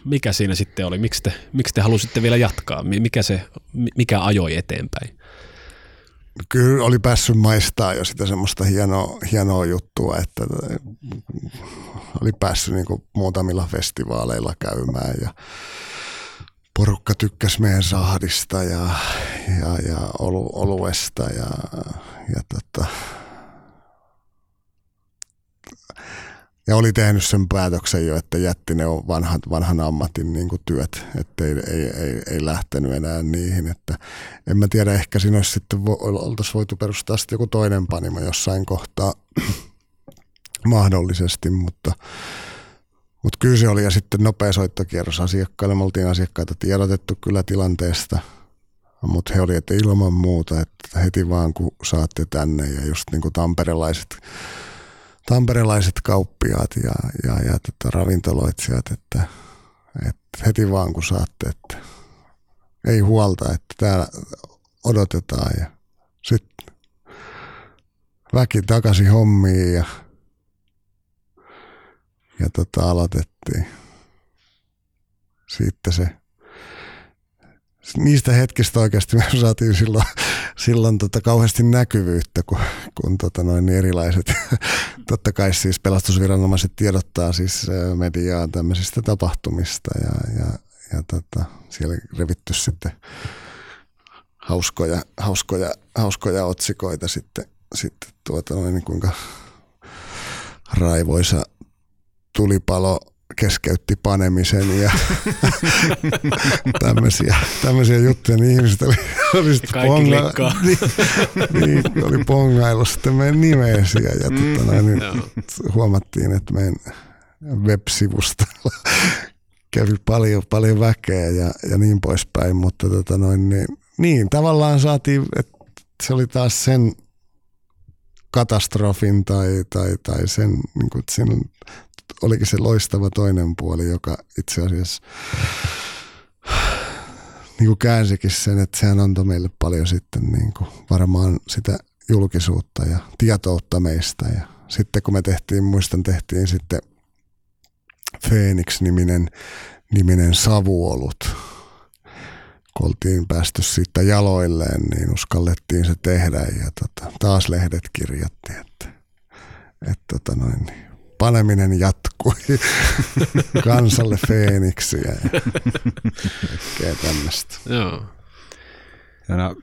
mikä siinä sitten oli, miksi te, miksi te halusitte vielä jatkaa, mikä, se, mikä ajoi eteenpäin? Kyllä oli päässyt maistaa jo sitä semmoista hienoa, hienoa juttua, että oli päässyt niin muutamilla festivaaleilla käymään ja porukka tykkäsi meidän sahdista ja, ja, ja olu, oluesta ja, ja tota, ja oli tehnyt sen päätöksen jo, että jätti ne vanhat, vanhan ammatin niin kuin työt, että ei, ei, ei, ei, lähtenyt enää niihin. Että en mä tiedä, ehkä siinä olisi sitten vo, oltaisiin voitu perustaa sitten joku toinen panimo jossain kohtaa mahdollisesti, mutta, mutta kyllä se oli ja sitten nopea soittokierros asiakkaille. Me oltiin asiakkaita tiedotettu kyllä tilanteesta, mutta he olivat, että ilman muuta, että heti vaan kun saatte tänne ja just niin kuin tamperelaiset tamperelaiset kauppiaat ja, ja, ja tota, ravintoloitsijat, että, että heti vaan kun saatte, että ei huolta, että täällä odotetaan ja sitten väki takaisin hommiin ja, ja tota, aloitettiin. Sitten se niistä hetkistä oikeasti me saatiin silloin, silloin tota kauheasti näkyvyyttä, kun, kun tota noin niin erilaiset, totta kai siis pelastusviranomaiset tiedottaa siis mediaa tämmöisistä tapahtumista ja, ja, ja tota, siellä revitty sitten hauskoja, hauskoja, hauskoja otsikoita sitten, sitten tuota noin, niin kuinka raivoisa tulipalo keskeytti panemisen ja tämmöisiä, tämmöisiä juttuja, niin ihmiset oli, oli sitten ponga, niin, niin, oli pongailu sitten meidän nimesiä ja mm, tota noin, niin huomattiin, että meidän web-sivustolla kävi paljon, paljon väkeä ja, ja niin poispäin, mutta tota noin, niin, niin, tavallaan saatiin, että se oli taas sen katastrofin tai, tai, tai sen, niin kuin, että siinä olikin se loistava toinen puoli, joka itse asiassa niin kuin käänsikin sen, että sehän antoi meille paljon sitten niin kuin varmaan sitä julkisuutta ja tietoutta meistä. Ja sitten kun me tehtiin, muistan tehtiin sitten Phoenix-niminen niminen savuolut. Kun oltiin päästy siitä jaloilleen, niin uskallettiin se tehdä ja tota, taas lehdet kirjoitti, että, että tota noin, niin paneminen jatkui kansalle Phoenixiä ja kaikkea tämmöistä. Joo. Ja nämä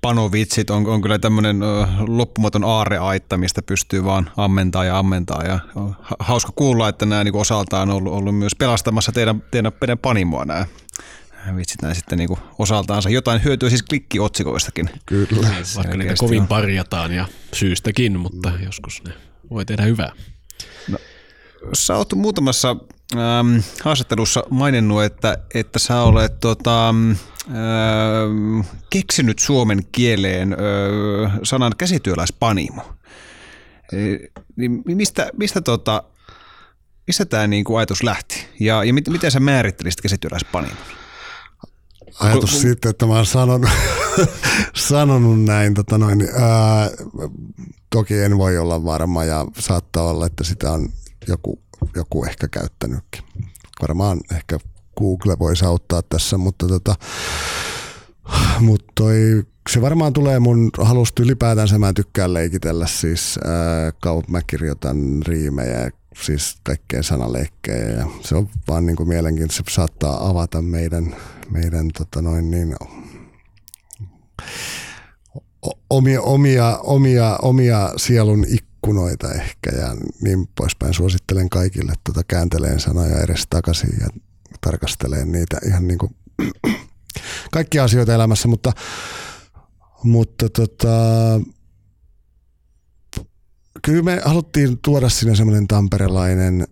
panovitsit on, on kyllä tämmöinen loppumaton aarreaitta, mistä pystyy vaan ammentaa ja ammentaa. Ja on hauska kuulla, että nämä niin osaltaan on ollut, ollut myös pelastamassa teidän, teidän, teidän panimoa nämä vitsit näin sitten niin osaltaansa. Jotain hyötyä siis klikkiotsikoistakin. Kyllä. Vaikka niitä kovin parjataan ja syystäkin, mutta joskus ne voi tehdä hyvää. Sä oot muutamassa ähm, haastattelussa maininnut, että, että sä olet tota, ähm, keksinyt suomen kieleen äh, sanan käsityöläispanimo. E, niin mistä, mistä, tota, mistä tämä niinku ajatus lähti? Ja, ja mit, miten sä määrittelisit käsityöläispanimon? Ajatus Kun- siitä, että mä oon sanonut, sanonut näin, tota noin, ää, toki en voi olla varma ja saattaa olla, että sitä on joku, joku ehkä käyttänytkin. Varmaan ehkä Google voisi auttaa tässä, mutta tota, mut toi, se varmaan tulee mun halusta ylipäätänsä, mä tykkään leikitellä siis, kau- mä kirjoitan riimejä, siis kaikkea sanaleikkejä ja se on vaan niin kuin mielenkiintoista, se saattaa avata meidän, meidän tota noin niin, omia, omia, omia, omia sielun ikkunoita ehkä ja niin poispäin. Suosittelen kaikille tota käänteleen sanoja edes takaisin ja tarkasteleen niitä ihan niin kuin kaikkia asioita elämässä, mutta, mutta tota, kyllä me haluttiin tuoda sinne semmoinen tamperelainen,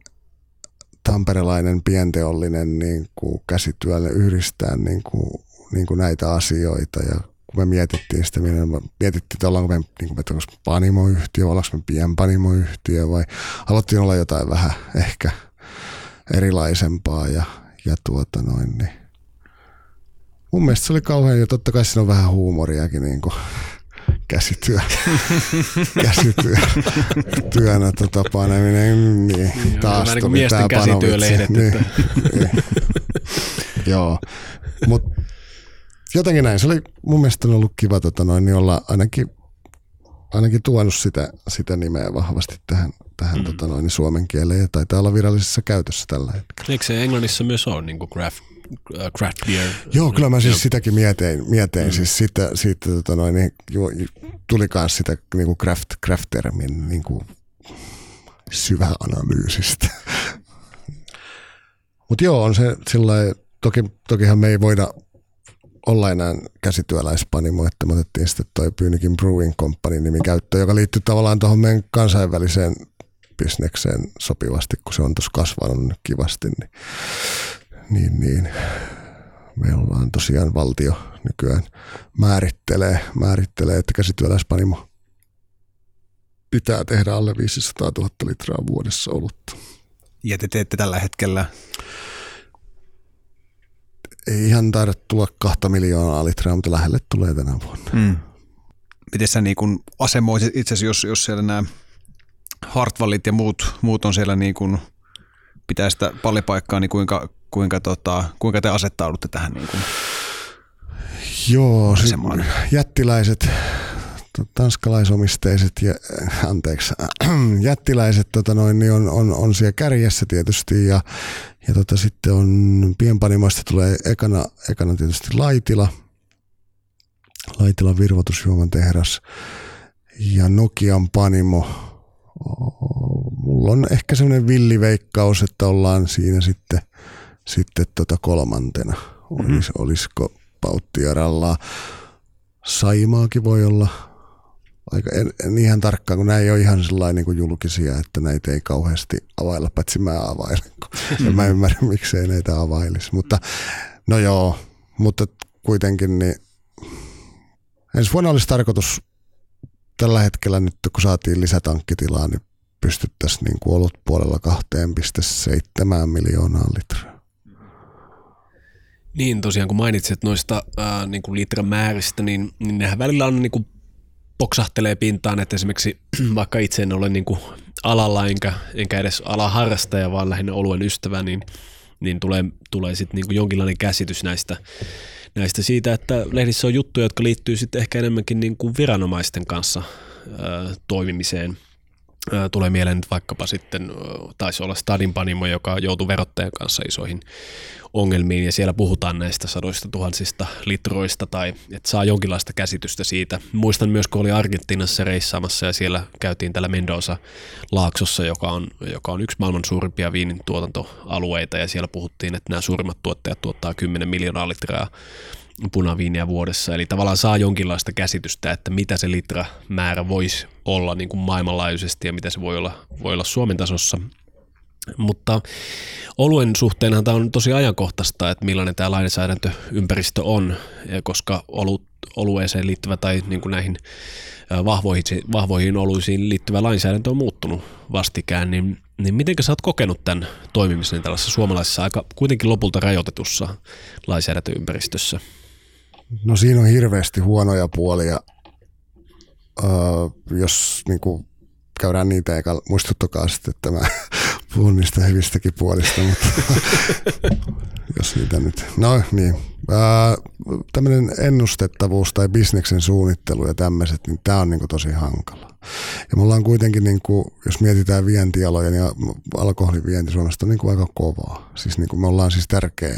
tamperelainen pienteollinen niin kuin käsityölle yhdistää niin kuin, niin kuin näitä asioita ja kun me mietittiin sitä, me mietittiin, että ollaanko me, niin kuin, onko panimoyhtiö, ollaanko me pienpanimoyhtiö vai haluttiin olla jotain vähän ehkä erilaisempaa ja, ja tuota noin, niin mun mielestä se oli kauhean ja totta kai siinä on vähän huumoriakin niin kuin käsityö, käsityö, työnä tota paneminen, niin Joo, taas niin tuli miesten tää panovitsi. Niin, niin. Joo, mutta jotenkin näin. Se oli mun mielestä on ollut kiva tota noin, niin olla ainakin, ainakin tuonut sitä, sitä nimeä vahvasti tähän, tähän mm. tota noin, niin suomen kieleen ja taitaa olla virallisessa käytössä tällä hetkellä. Eikö se Englannissa myös ole niin kuin craft, äh, craft beer? Joo, kyllä mä siis sitäkin mietin, mietin mm. siis siitä, siitä tota noin, niin, ju, tuli myös sitä niin kuin craft, craft-termin niin kuin syväanalyysistä. Mutta joo, on se sillä toki, tokihan me ei voida olla enää käsityöläispanimo, että me otettiin sitten toi Pyynikin Brewing Company nimi käyttöön, joka liittyy tavallaan tuohon meidän kansainväliseen bisnekseen sopivasti, kun se on tuossa kasvanut kivasti, niin, niin, niin me ollaan tosiaan valtio nykyään määrittelee, määrittelee että käsityöläispanimo pitää tehdä alle 500 000 litraa vuodessa olutta. Ja te teette tällä hetkellä Ei ihan taida tulla kahta miljoonaa litraa, mutta lähelle tulee tänä vuonna. Mm. Miten sä niin kun asemoisit itse jos, jos siellä nämä Hartwallit ja muut, muut on siellä niin kun pitää sitä pallipaikkaa, niin kuinka, kuinka, tota, kuinka te asettaudutte tähän? Niin kun? Joo, asemaan? jättiläiset, tanskalaisom-isteiset, ja, äh, anteeksi, äh, jättiläiset tota noin, niin on, on, on siellä kärjessä tietysti ja, ja tota, sitten on pienpanimoista tulee ekana, ekana tietysti Laitila, Laitilan virvoitusjuoman tehdas ja Nokian panimo. Mulla on ehkä semmoinen villiveikkaus, että ollaan siinä sitten, sitten tota kolmantena. Olis, mm-hmm. Olisiko Pauttiaralla Saimaakin voi olla aika, en, en ihan tarkkaan, kun nämä ei ole ihan sellainen niin kuin julkisia, että näitä ei kauheasti availla, paitsi mä availen, kun mm. mä ymmärrän, miksei näitä availisi. Mutta no joo, mutta kuitenkin niin ensi vuonna olisi tarkoitus tällä hetkellä nyt, kun saatiin lisätankkitilaa, niin pystyttäisiin niin kuin ollut puolella 2,7 miljoonaa litraa. Niin, tosiaan kun mainitsit noista äh, niin kuin litran määristä, niin, niin nehän välillä on niin kuin poksahtelee pintaan, että esimerkiksi vaikka itse en ole niin kuin alalla enkä, enkä edes alaharrastaja, vaan lähinnä oluen ystävä, niin, niin tulee, tulee sitten niin jonkinlainen käsitys näistä, näistä siitä, että lehdissä on juttuja, jotka liittyy sitten ehkä enemmänkin niin kuin viranomaisten kanssa ää, toimimiseen. Tulee mieleen nyt vaikkapa sitten, taisi olla Stadin Panimo, joka joutui verottajan kanssa isoihin ongelmiin ja siellä puhutaan näistä sadoista tuhansista litroista tai että saa jonkinlaista käsitystä siitä. Muistan myös, kun oli Argentiinassa reissaamassa ja siellä käytiin tällä Mendoza laaksossa, joka on, joka on yksi maailman suurimpia viinin tuotantoalueita ja siellä puhuttiin, että nämä suurimmat tuottajat tuottaa 10 miljoonaa litraa punaviiniä vuodessa, eli tavallaan saa jonkinlaista käsitystä, että mitä se litramäärä voisi olla niin kuin maailmanlaajuisesti ja mitä se voi olla, voi olla Suomen tasossa – mutta oluen suhteenhan tämä on tosi ajankohtaista, että millainen tämä lainsäädäntöympäristö on, koska olut, olueeseen liittyvä tai niin kuin näihin vahvoihin, vahvoihin oluisiin liittyvä lainsäädäntö on muuttunut vastikään, niin, niin miten sä oot kokenut tämän toimimisen tällaisessa suomalaisessa aika kuitenkin lopulta rajoitetussa lainsäädäntöympäristössä? No siinä on hirveästi huonoja puolia. Öö, jos niin kuin käydään niitä, eikä muistuttakaa sitten, että mä puhun niistä hyvistäkin puolista, mutta jos niitä nyt. No niin, tämmöinen ennustettavuus tai bisneksen suunnittelu ja tämmöiset, niin tämä on niinku tosi hankala. Ja mulla on kuitenkin, niinku, jos mietitään vientialoja, niin alkoholivienti Suomesta on niinku aika kovaa. Siis niinku me ollaan siis tärkeä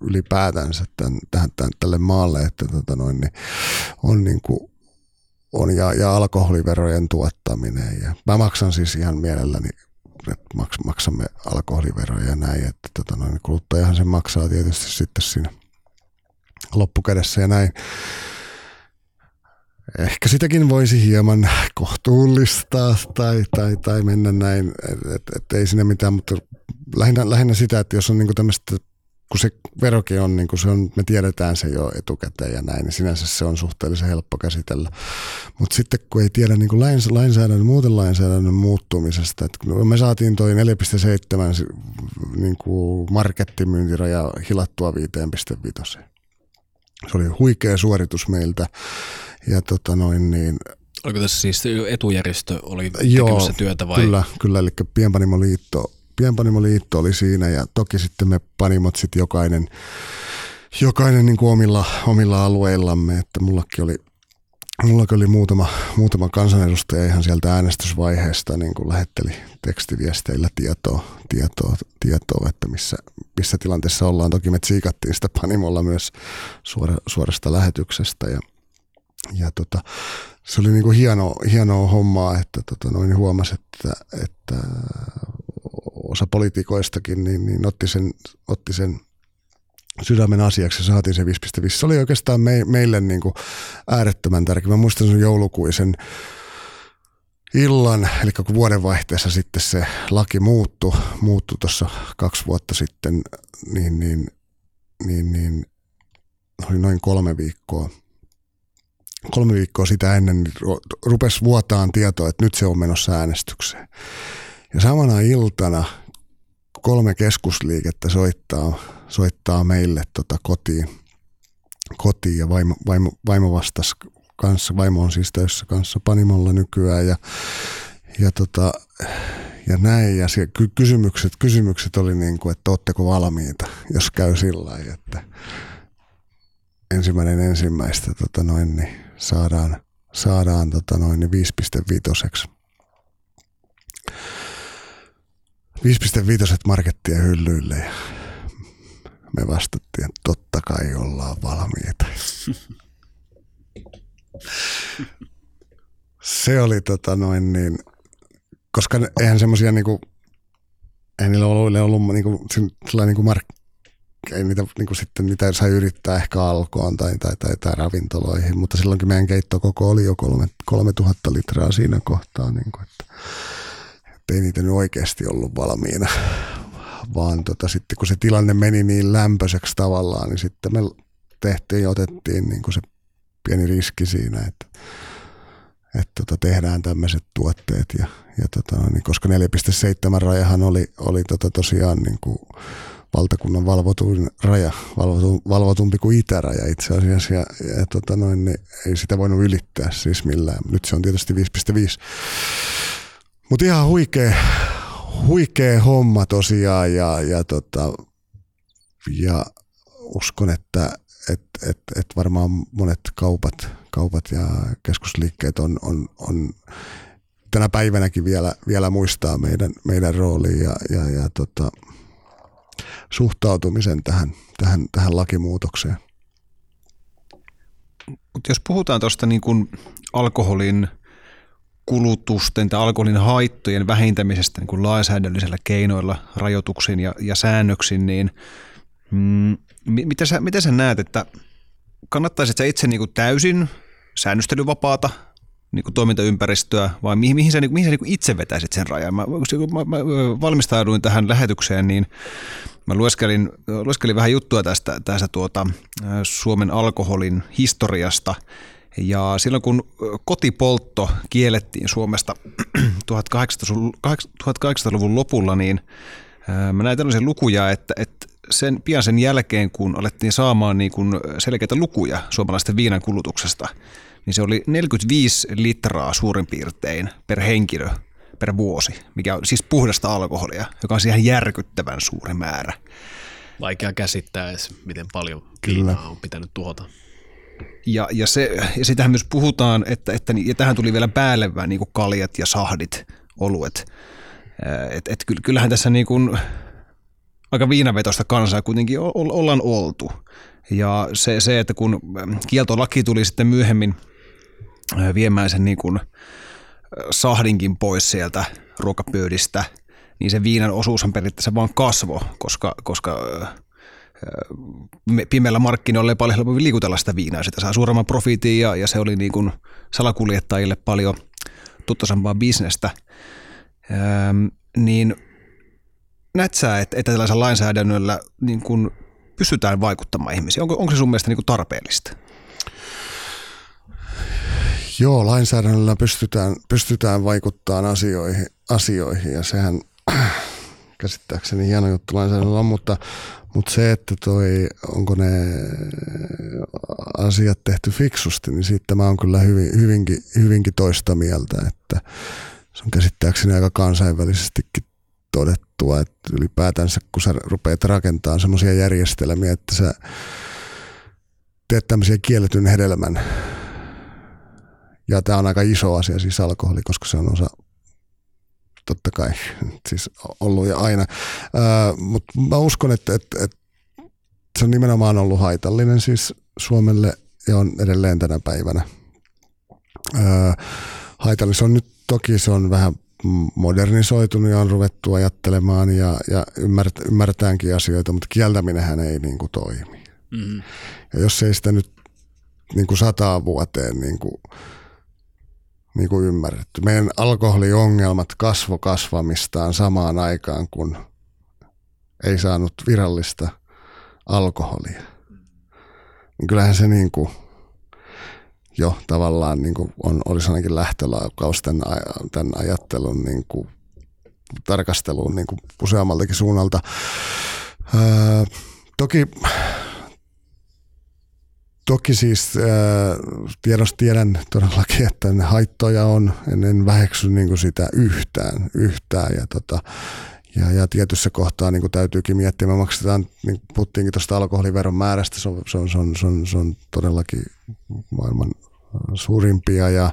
ylipäätänsä tämän, tähän, tämän, tälle maalle, että tota noin, niin on niinku on ja, ja alkoholiverojen tuottaminen. Ja mä maksan siis ihan mielelläni että maks, maksamme alkoholiveroja ja näin, että tota noin, kuluttajahan sen maksaa tietysti sitten siinä loppukädessä ja näin. Ehkä sitäkin voisi hieman kohtuullistaa tai, tai, tai mennä näin, että et, et ei sinne mitään, mutta lähinnä, lähinnä sitä, että jos on niinku tämmöistä kun se verokin on, niin kuin se on, me tiedetään se jo etukäteen ja näin, niin sinänsä se on suhteellisen helppo käsitellä. Mutta sitten kun ei tiedä niin kuin lainsäädännön, muuten lainsäädännön muuttumisesta, että me saatiin toi 4,7 niin kuin markettimyyntiraja hilattua 5,5. Se oli huikea suoritus meiltä. Ja tota noin niin, Oliko tässä siis etujärjestö oli tekemässä Joo, työtä vai? Kyllä, kyllä, eli Pienpanimoliitto Pienpanimoliitto oli siinä ja toki sitten me panimot sitten jokainen, jokainen niin kuin omilla, omilla alueillamme, että mullakin oli Mullakin oli muutama, muutama kansanedustaja ihan sieltä äänestysvaiheesta niin kuin lähetteli tekstiviesteillä tietoa, tietoa, tietoa että missä, missä tilanteessa ollaan. Toki me tsiikattiin sitä Panimolla myös suora, suorasta lähetyksestä ja, ja tota, se oli niin kuin hieno, hienoa hommaa, että tota, noin huomasi, että, että osa poliitikoistakin niin, niin otti, sen, otti sen sydämen asiaksi ja saatiin se 5.5. Se oli oikeastaan me, meille niin kuin äärettömän tärkeä. Mä muistan sen joulukuisen illan, eli kun vuodenvaihteessa sitten se laki muuttui, muuttui tuossa kaksi vuotta sitten, niin, niin, niin, niin oli noin kolme viikkoa. Kolme viikkoa sitä ennen niin rupesi vuotaan tietoa, että nyt se on menossa äänestykseen. Ja samana iltana kolme keskusliikettä soittaa, soittaa meille tota kotiin, kotiin ja vaimo, vaimo, vaimo vastasi kanssa, vaimo on siis töissä kanssa Panimolla nykyään ja, ja, tota, ja näin. Ja se, kysymykset, kysymykset oli niin kuin, että oletteko valmiita, jos käy sillä lailla, että ensimmäinen ensimmäistä tota noin, niin saadaan, saadaan tota noin, niin 5.5 5.5 markettia hyllyille ja me vastattiin, että totta kai ollaan valmiita. Se oli tota noin niin koska eihän semmoisia niinku, ei niillä ollut, ollut niinku, sillä niinku mark, ei niitä niinku sitten, niitä sai yrittää ehkä alkoon tai, tai, tai, tai ravintoloihin, mutta silloinkin meidän keittokoko oli jo kolme, 3000 litraa siinä kohtaa, niinku, että ei niitä nyt oikeasti ollut valmiina, vaan tota, sitten kun se tilanne meni niin lämpöiseksi tavallaan, niin sitten me tehtiin ja otettiin niinku se pieni riski siinä, että, että tota, tehdään tämmöiset tuotteet. Ja, ja tota, niin koska 4,7 rajahan oli, oli tota, tosiaan niin kuin valtakunnan valvotuin raja, valvotu, valvotumpi kuin itäraja itse asiassa, ja, ja tota noin, niin ei sitä voinut ylittää siis millään. Nyt se on tietysti 5,5. Mutta ihan huikea, huikea homma tosiaan, ja, ja, tota, ja uskon, että et, et, et varmaan monet kaupat, kaupat ja keskusliikkeet on, on, on tänä päivänäkin vielä, vielä muistaa meidän, meidän rooliin ja, ja, ja tota, suhtautumisen tähän, tähän, tähän lakimuutokseen. Mutta jos puhutaan tuosta niin kuin alkoholin kulutusten tai alkoholin haittojen vähentämisestä niin kuin lainsäädännöllisillä keinoilla, rajoituksin ja, ja säännöksin, niin mm, mitä sä, miten sä näet, että kannattaisi sä itse niin kuin täysin säännöstelyvapaata niin kuin toimintaympäristöä vai mihin, mihin sä, niin, mihin sä niin itse vetäisit sen rajan? Mä, mä, mä valmistauduin tähän lähetykseen, niin mä lueskelin, lueskelin vähän juttua tästä, tästä tuota, Suomen alkoholin historiasta. Ja silloin kun kotipoltto kiellettiin Suomesta 1800-luvun lopulla, niin mä näin tällaisia lukuja, että, että sen, pian sen jälkeen, kun alettiin saamaan niin kuin selkeitä lukuja suomalaisten viinan kulutuksesta, niin se oli 45 litraa suurin piirtein per henkilö per vuosi, mikä on siis puhdasta alkoholia, joka on ihan järkyttävän suuri määrä. Vaikea käsittää edes, miten paljon Kyllä. on pitänyt tuhota. Ja, ja, se, ja sitähän myös puhutaan, että, että ja tähän tuli vielä päälle vähän niin kuin kaljat ja sahdit, oluet. Et, et kyllähän tässä niin kuin aika viinavetosta kansaa kuitenkin ollaan oltu. Ja se, se, että kun kieltolaki tuli sitten myöhemmin viemään sen niin kuin sahdinkin pois sieltä ruokapöydistä, niin se viinan osuushan periaatteessa vaan kasvo, koska, koska pimeällä markkinoilla ei paljon helpompi liikutella sitä viinaa. Sitä saa suuremman profiitin ja, ja se oli niin kuin salakuljettajille paljon tuttasampaa bisnestä. Ähm, niin näet sä, että, että tällaisella lainsäädännöllä niin kuin pystytään vaikuttamaan ihmisiin? Onko, onko se sun mielestä niin kuin tarpeellista? Joo, lainsäädännöllä pystytään, pystytään vaikuttamaan asioihin, asioihin ja sehän käsittääkseni hieno juttu lainsäädännöllä on, mutta, mutta se, että toi, onko ne asiat tehty fiksusti, niin siitä mä oon kyllä hyvin, hyvinkin, hyvinkin toista mieltä, että se on käsittääkseni aika kansainvälisestikin todettua, että ylipäätänsä kun sä rupeat rakentamaan semmoisia järjestelmiä, että sä teet tämmöisiä kielletyn hedelmän, ja tämä on aika iso asia, siis alkoholi, koska se on osa totta kai siis ollut ja aina. Mutta mä uskon, että, että, että se on nimenomaan ollut haitallinen siis Suomelle ja on edelleen tänä päivänä. Ää, haitallinen. Se on nyt toki se on vähän modernisoitunut ja on ruvettu ajattelemaan ja, ja ymmärret, ymmärretäänkin asioita, mutta kieltäminenhän ei niin kuin toimi. Mm-hmm. Ja jos ei sitä nyt niin kuin sataan vuoteen niin kuin, niin kuin ymmärretty. Meidän alkoholiongelmat kasvo kasvamistaan samaan aikaan, kun ei saanut virallista alkoholia. Niin kyllähän se niin kuin jo tavallaan niin kuin on, olisi ainakin lähtölaukaus tämän, tämän ajattelun niin kuin tarkasteluun niin kuin useammaltakin suunnalta. Ää, toki Toki siis äh, tiedossa tiedän todellakin, että ne haittoja on, en, en väheksy niin kuin sitä yhtään, yhtään. Ja, tota, ja, ja tietyssä kohtaa niin kuin täytyykin miettiä, me maksetaan, niin puhuttiinkin tuosta alkoholiveron määrästä, se on, se on, se on, se on, se on todellakin maailman suurimpia. Ja,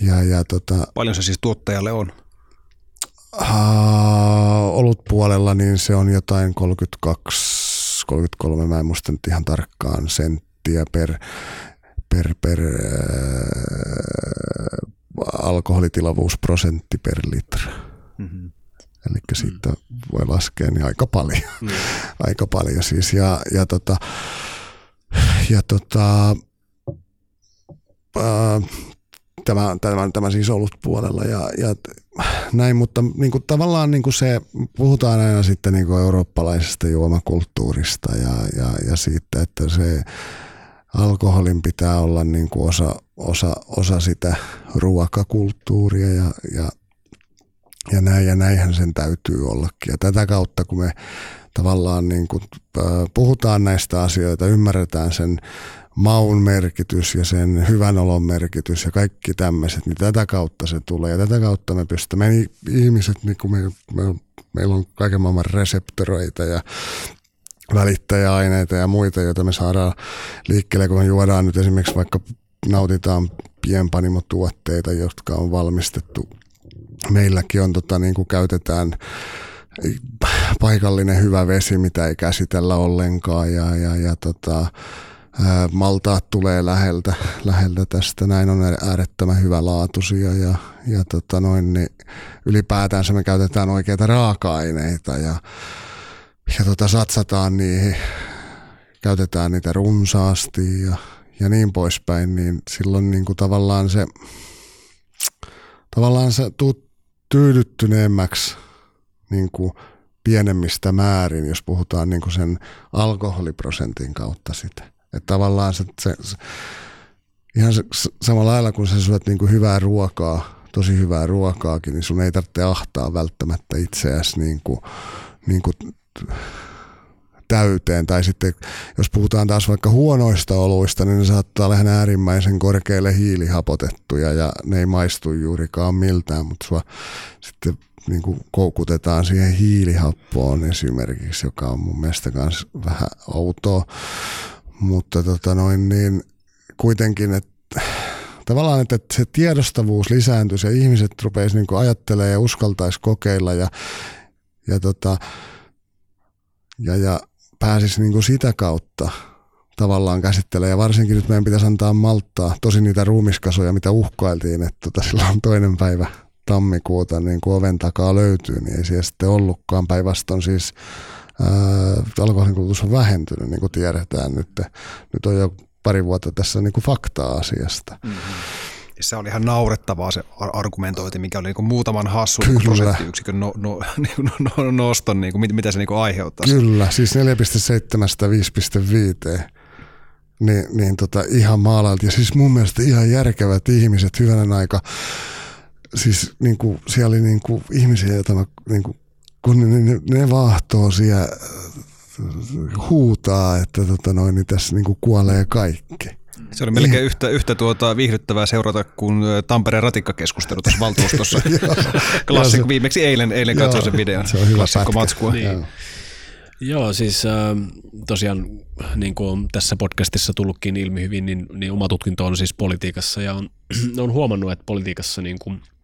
ja, ja tota, Paljon se siis tuottajalle on? Uh, olut puolella niin se on jotain 32, 33, mä en muista nyt ihan tarkkaan senttiä per, per, per alkoholitilavuusprosentti per litra. Mm-hmm. Eli siitä voi laskea niin aika paljon. Mm. aika paljon siis. Ja, ja, tota, ja tota, ää, tämä, tämä, tämä siis ollut puolella ja, ja näin, mutta niin kuin, tavallaan niin kuin se, puhutaan aina sitten niin kuin eurooppalaisesta juomakulttuurista ja, ja, ja siitä, että se alkoholin pitää olla niin kuin osa, osa, osa sitä ruokakulttuuria ja, ja, ja näin ja näinhän sen täytyy ollakin. Ja tätä kautta, kun me tavallaan niin kuin, puhutaan näistä asioita, ymmärretään sen maun merkitys ja sen hyvän olon merkitys ja kaikki tämmöiset, niin tätä kautta se tulee. Ja tätä kautta me pystymme, me ihmiset, niin kuin me, me, meillä on kaiken maailman reseptoreita ja välittäjäaineita ja muita, joita me saadaan liikkeelle, kun juodaan nyt esimerkiksi vaikka nautitaan pienpanimotuotteita, jotka on valmistettu. Meilläkin on, tota, niin kuin käytetään paikallinen hyvä vesi, mitä ei käsitellä ollenkaan ja, ja, ja tota, maltaat tulee läheltä, läheltä tästä. Näin on äärettömän hyvälaatuisia ja, ja tota noin, niin ylipäätänsä me käytetään oikeita raaka-aineita ja, ja tota satsataan niihin, käytetään niitä runsaasti ja, ja niin poispäin, niin silloin niin kuin tavallaan se, tavallaan se tuu tyydyttyneemmäksi niin kuin pienemmistä määrin, jos puhutaan niin kuin sen alkoholiprosentin kautta sitä. Että tavallaan se, se, se ihan se, samalla lailla kun sä syöt niin kuin hyvää ruokaa, tosi hyvää ruokaakin, niin sun ei tarvitse ahtaa välttämättä itseäsi niin kuin, niin kuin täyteen. Tai sitten jos puhutaan taas vaikka huonoista oluista, niin ne saattaa olla äärimmäisen korkealle hiilihapotettuja ja ne ei maistu juurikaan miltään, mutta sua sitten niin kuin koukutetaan siihen hiilihappoon esimerkiksi, joka on mun mielestä myös vähän outoa. Mutta tota noin, niin kuitenkin, että tavallaan, että se tiedostavuus lisääntyisi ja ihmiset rupeisi niin ajattelemaan ja uskaltaisi kokeilla ja, ja, tota, ja, ja pääsisi niin kuin sitä kautta tavallaan käsittelee. Ja varsinkin nyt meidän pitäisi antaa malttaa tosi niitä ruumiskasoja, mitä uhkailtiin, että tota, silloin toinen päivä tammikuuta niin kuin oven takaa löytyy, niin ei siellä sitten ollutkaan. Päinvastoin siis alkoholin kulutus on vähentynyt, niin kuin tiedetään nyt. Nyt on jo pari vuotta tässä niin kuin faktaa asiasta. Mm-hmm. Se oli ihan naurettavaa se argumentointi, mikä oli niin muutaman hassun prosenttiyksikön no, no, no, no, noston, niin kuin, mitä se niin kuin aiheuttaa. Kyllä, siis 4,7-5,5 niin, niin tota, ihan maalalta. Ja siis mun mielestä ihan järkevät ihmiset hyvänen aika. Siis niin kuin, siellä oli niin kuin, ihmisiä, joita mä niin kuin, kun ne, ne, ne vahtoo siellä huutaa, että tota noin, niin tässä niin kuin kuolee kaikki. Se oli melkein yhtä, yhtä tuota viihdyttävää seurata kuin Tampereen ratikkakeskustelu tuossa valtuustossa. Klassikko, viimeksi eilen, eilen katsoin sen videon. Se on hyvä Klassikko matskua. Niin. Joo, siis äh, tosiaan niin kuin on tässä podcastissa tullutkin ilmi hyvin, niin, niin oma tutkinto on siis politiikassa ja on, on huomannut, että politiikassa niin kuin –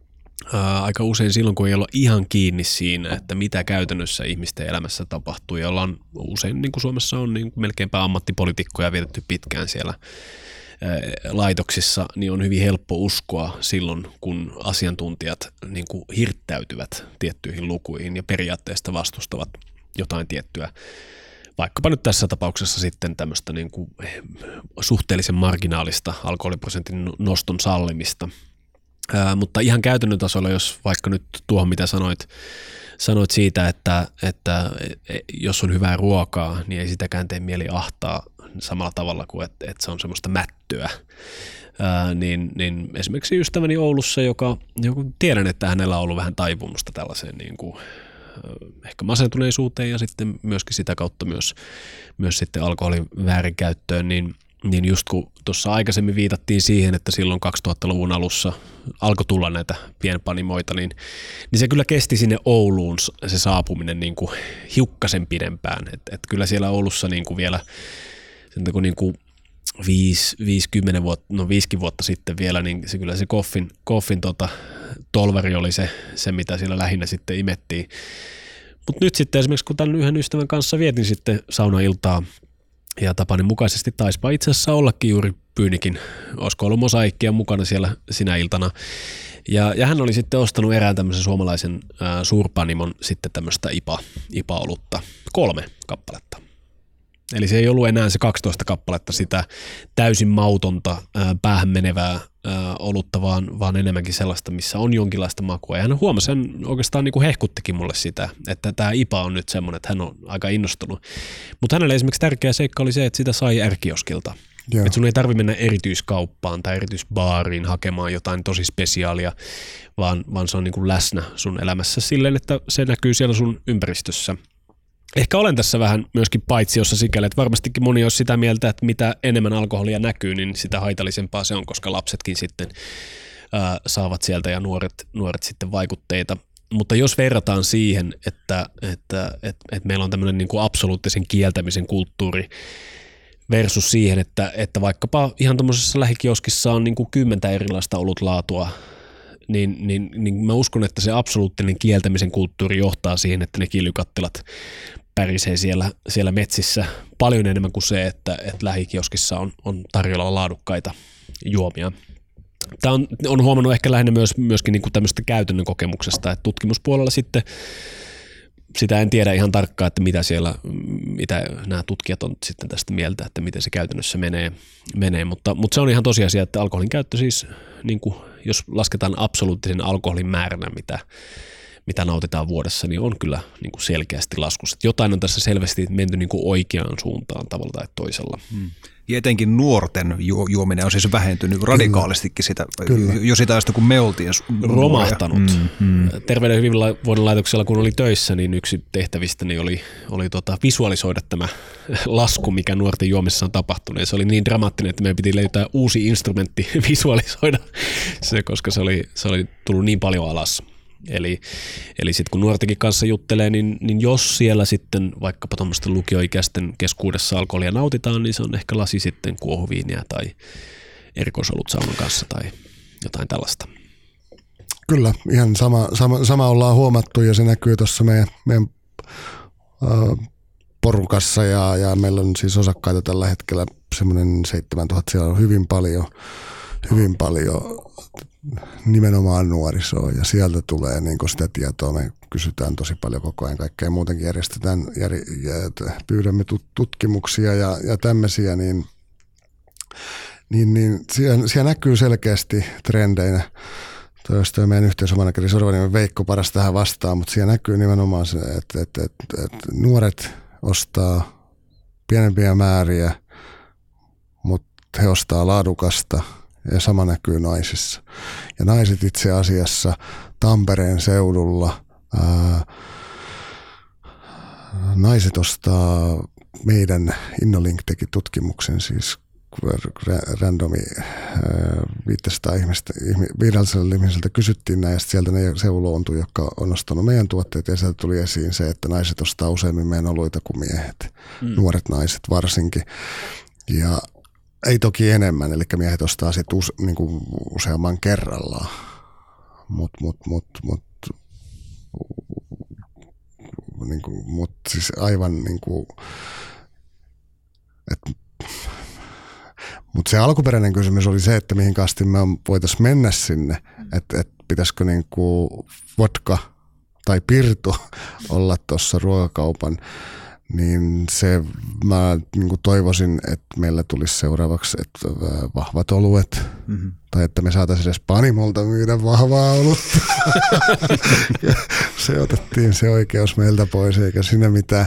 ää, aika usein silloin, kun ei olla ihan kiinni siinä, että mitä käytännössä ihmisten elämässä tapahtuu, ja ollaan usein, niin kuin Suomessa on, niin melkeinpä ammattipolitiikkoja vietetty pitkään siellä laitoksissa, niin on hyvin helppo uskoa silloin, kun asiantuntijat niin kuin hirttäytyvät tiettyihin lukuihin ja periaatteesta vastustavat jotain tiettyä. Vaikkapa nyt tässä tapauksessa sitten tämmöistä niin kuin suhteellisen marginaalista alkoholiprosentin noston sallimista – Ää, mutta ihan käytännön tasolla, jos vaikka nyt tuohon mitä sanoit, sanoit siitä, että, että e, jos on hyvää ruokaa, niin ei sitäkään tee mieli ahtaa samalla tavalla kuin, että, että se on semmoista mättöä. Ää, niin, niin esimerkiksi ystäväni Oulussa, joka, joka tiedän, että hänellä on ollut vähän taipumusta tällaiseen niin kuin, ehkä masentuneisuuteen ja sitten myöskin sitä kautta myös, myös sitten alkoholin väärinkäyttöön, niin – niin just kun tuossa aikaisemmin viitattiin siihen, että silloin 2000-luvun alussa alkoi tulla näitä pienpanimoita, niin, niin se kyllä kesti sinne Ouluun se saapuminen niin kuin hiukkasen pidempään. Et, et kyllä siellä Oulussa niin kuin vielä sen kun niin kuin 5, 50 vuotta, no viisikin vuotta sitten vielä, niin se kyllä se koffin, koffin tota, tolveri oli se, se, mitä siellä lähinnä sitten imettiin. Mutta nyt sitten esimerkiksi kun tämän yhden ystävän kanssa vietin sitten saunailtaa ja tapani mukaisesti taispa itse asiassa ollakin juuri Pyynikin, olisiko ollut mosaikkia mukana siellä sinä iltana. Ja, ja hän oli sitten ostanut erään tämmöisen suomalaisen ää, suurpanimon sitten tämmöistä IPA, IPA-olutta, kolme kappaletta. Eli se ei ollut enää se 12 kappaletta sitä täysin mautonta, ää, päähän menevää ää, olutta, vaan, vaan enemmänkin sellaista, missä on jonkinlaista makua. Ja hän huomasi, hän oikeastaan niin kuin hehkuttikin mulle sitä, että tämä IPA on nyt semmoinen, että hän on aika innostunut. Mutta hänelle esimerkiksi tärkeä seikka oli se, että sitä sai ärkioskilta. Joo. Että sun ei tarvitse mennä erityiskauppaan tai erityisbaariin hakemaan jotain tosi spesiaalia, vaan, vaan se on niin kuin läsnä sun elämässä silleen, että se näkyy siellä sun ympäristössä. Ehkä olen tässä vähän myöskin paitsiossa sikäli, että varmastikin moni olisi sitä mieltä, että mitä enemmän alkoholia näkyy, niin sitä haitallisempaa se on, koska lapsetkin sitten ää, saavat sieltä ja nuoret, nuoret sitten vaikutteita. Mutta jos verrataan siihen, että, että, että, että meillä on tämmöinen niin kuin absoluuttisen kieltämisen kulttuuri, versus siihen, että, että vaikkapa ihan tuommoisessa lähikioskissa on niin kuin kymmentä erilaista olutlaatua, niin, niin, niin mä uskon, että se absoluuttinen kieltämisen kulttuuri johtaa siihen, että ne kiilykattilat pärisee siellä, siellä metsissä paljon enemmän kuin se, että, että lähikioskissa on, on tarjolla laadukkaita juomia. Tämä on, on huomannut ehkä lähinnä myös, myöskin niin kuin tämmöistä käytännön kokemuksesta, että tutkimuspuolella sitten sitä en tiedä ihan tarkkaan, että mitä siellä, mitä nämä tutkijat on sitten tästä mieltä, että miten se käytännössä menee, menee. Mutta, mutta se on ihan tosiasia, että alkoholin käyttö siis, niin kuin, jos lasketaan absoluuttisen alkoholin määränä, mitä, mitä nautitaan vuodessa, niin on kyllä niin kuin selkeästi laskussa. Jotain on tässä selvästi menty niin kuin oikeaan suuntaan tavalla tai toisella. Hmm. Ja etenkin nuorten ju- juominen on siis vähentynyt radikaalistikin sitä, Kyllä. jo sitä ajasta, kun me oltiin Romahtanut. Mm, mm. Terveyden ja hyvinvoinnin laitoksella, kun oli töissä, niin yksi tehtävistä niin oli, oli tota, visualisoida tämä lasku, mikä nuorten juomissa on tapahtunut. Ja se oli niin dramaattinen, että meidän piti löytää uusi instrumentti visualisoida se, koska se oli, se oli tullut niin paljon alas. Eli, eli sitten kun nuortenkin kanssa juttelee, niin, niin jos siellä sitten vaikkapa tuommoisten lukioikäisten keskuudessa alkoholia nautitaan, niin se on ehkä lasi sitten kuohuviiniä tai erikoisolut saunan kanssa tai jotain tällaista. Kyllä, ihan sama, sama, sama ollaan huomattu ja se näkyy tuossa meidän, meidän porukassa ja, ja meillä on siis osakkaita tällä hetkellä semmoinen 7000, siellä on hyvin paljon, hyvin paljon nimenomaan nuorisoa ja sieltä tulee niin sitä tietoa. Me kysytään tosi paljon koko ajan kaikkea. Muutenkin järjestetään, jär, pyydämme tutkimuksia ja, ja tämmöisiä, niin, niin, niin siellä, siellä, näkyy selkeästi trendeinä. Toista meidän yhteisömanageri Sorvaniemen Veikko paras tähän vastaan, mutta siellä näkyy nimenomaan se, että, että, että, että nuoret ostaa pienempiä määriä, mutta he ostaa laadukasta – ja sama näkyy naisissa. Ja naiset itse asiassa Tampereen seudulla, ää, naiset ostaa meidän Innolink teki tutkimuksen siis randomi 500 ihmistä, 500 ihmiseltä kysyttiin näistä, sieltä ne seuloontui, jotka on ostanut meidän tuotteet ja sieltä tuli esiin se, että naiset ostaa useammin meidän oluita kuin miehet, mm. nuoret naiset varsinkin. Ja ei toki enemmän, eli miehet ostaa sitten use, niin kuin useamman kerrallaan. Mutta mut, mut, mut, niin kuin, mut siis aivan niin kuin, et, mutta se alkuperäinen kysymys oli se, että mihin kasti me voitaisiin mennä sinne, että et pitäisikö niin kuin vodka tai pirtu olla tuossa ruokakaupan niin se mä niin kuin toivoisin, että meillä tulisi seuraavaksi että vahvat oluet, mm-hmm. tai että me saataisiin edes Panimolta myydä vahvaa olutta. se otettiin se oikeus meiltä pois, eikä siinä mitään.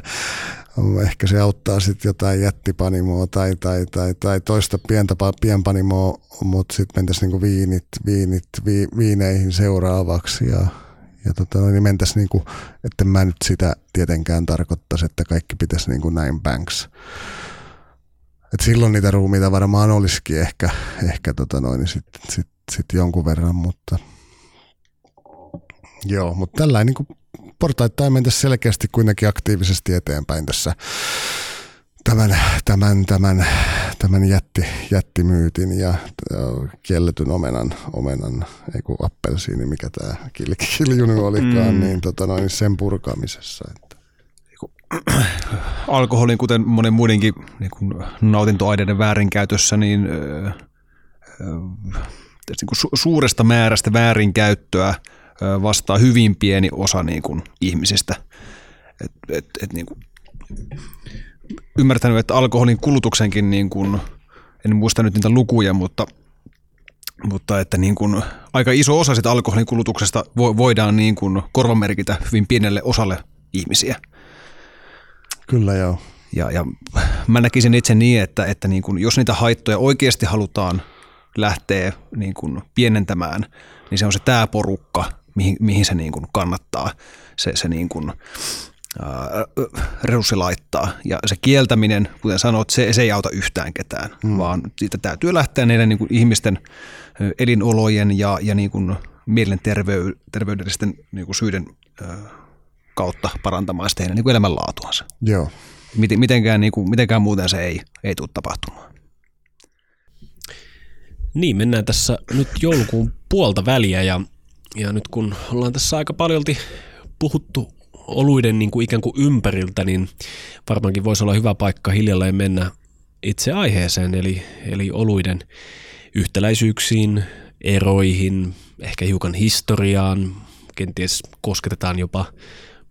Ehkä se auttaa sitten jotain jättipanimoa tai, tai, tai, tai toista pientä pienpanimoa, mutta sitten mentäisiin niinku viinit, viinit vi, viineihin seuraavaksi ja ja tota, niin mentäisiin niin kuin, että mä nyt sitä tietenkään tarkoittaisi, että kaikki pitäisi niin kuin näin banks. Et silloin niitä ruumiita varmaan olisikin ehkä, ehkä tota noin, niin sit, sit, sit jonkun verran, mutta joo, mutta tällainen niin portaittain mentäisiin selkeästi kuitenkin aktiivisesti eteenpäin tässä tämän, tämän, tämän, tämän jätti, jättimyytin ja kielletyn omenan, omenan ei kun appelsiini, mikä tämä kiljunen olikaan, mm. niin, tota noin, sen purkamisessa. Että. alkoholin, kuten monen muidenkin niin kuin nautintoaineiden väärinkäytössä, niin, öö, niin kuin su- suuresta määrästä väärinkäyttöä öö, vastaa hyvin pieni osa niin kuin ihmisistä. Et, et, et, niin kuin, ymmärtänyt, että alkoholin kulutuksenkin, niin kuin, en muista nyt niitä lukuja, mutta mutta että niin kuin aika iso osa sitä alkoholin kulutuksesta voidaan niin kuin korvamerkitä hyvin pienelle osalle ihmisiä. Kyllä joo. Ja, ja mä näkisin itse niin, että, että niin kuin, jos niitä haittoja oikeasti halutaan lähteä niin kuin pienentämään, niin se on se tämä porukka, mihin, mihin se niin kuin kannattaa se, se niin kuin, resurssi laittaa. Ja se kieltäminen, kuten sanoit, se, se ei auta yhtään ketään, hmm. vaan siitä täytyy lähteä niiden niin kuin ihmisten elinolojen ja, ja niin kuin mielenterveydellisten niin kuin syiden kautta parantamaan sitä heidän niin kuin elämänlaatuansa. Joo. Miten, mitenkään, niin kuin, mitenkään muuten se ei, ei tule tapahtumaan. Niin, mennään tässä nyt joulukuun puolta väliä ja, ja nyt kun ollaan tässä aika paljolti puhuttu oluiden niin kuin ikään kuin ympäriltä, niin varmaankin voisi olla hyvä paikka hiljalleen mennä itse aiheeseen, eli, eli oluiden yhtäläisyyksiin, eroihin, ehkä hiukan historiaan, kenties kosketetaan jopa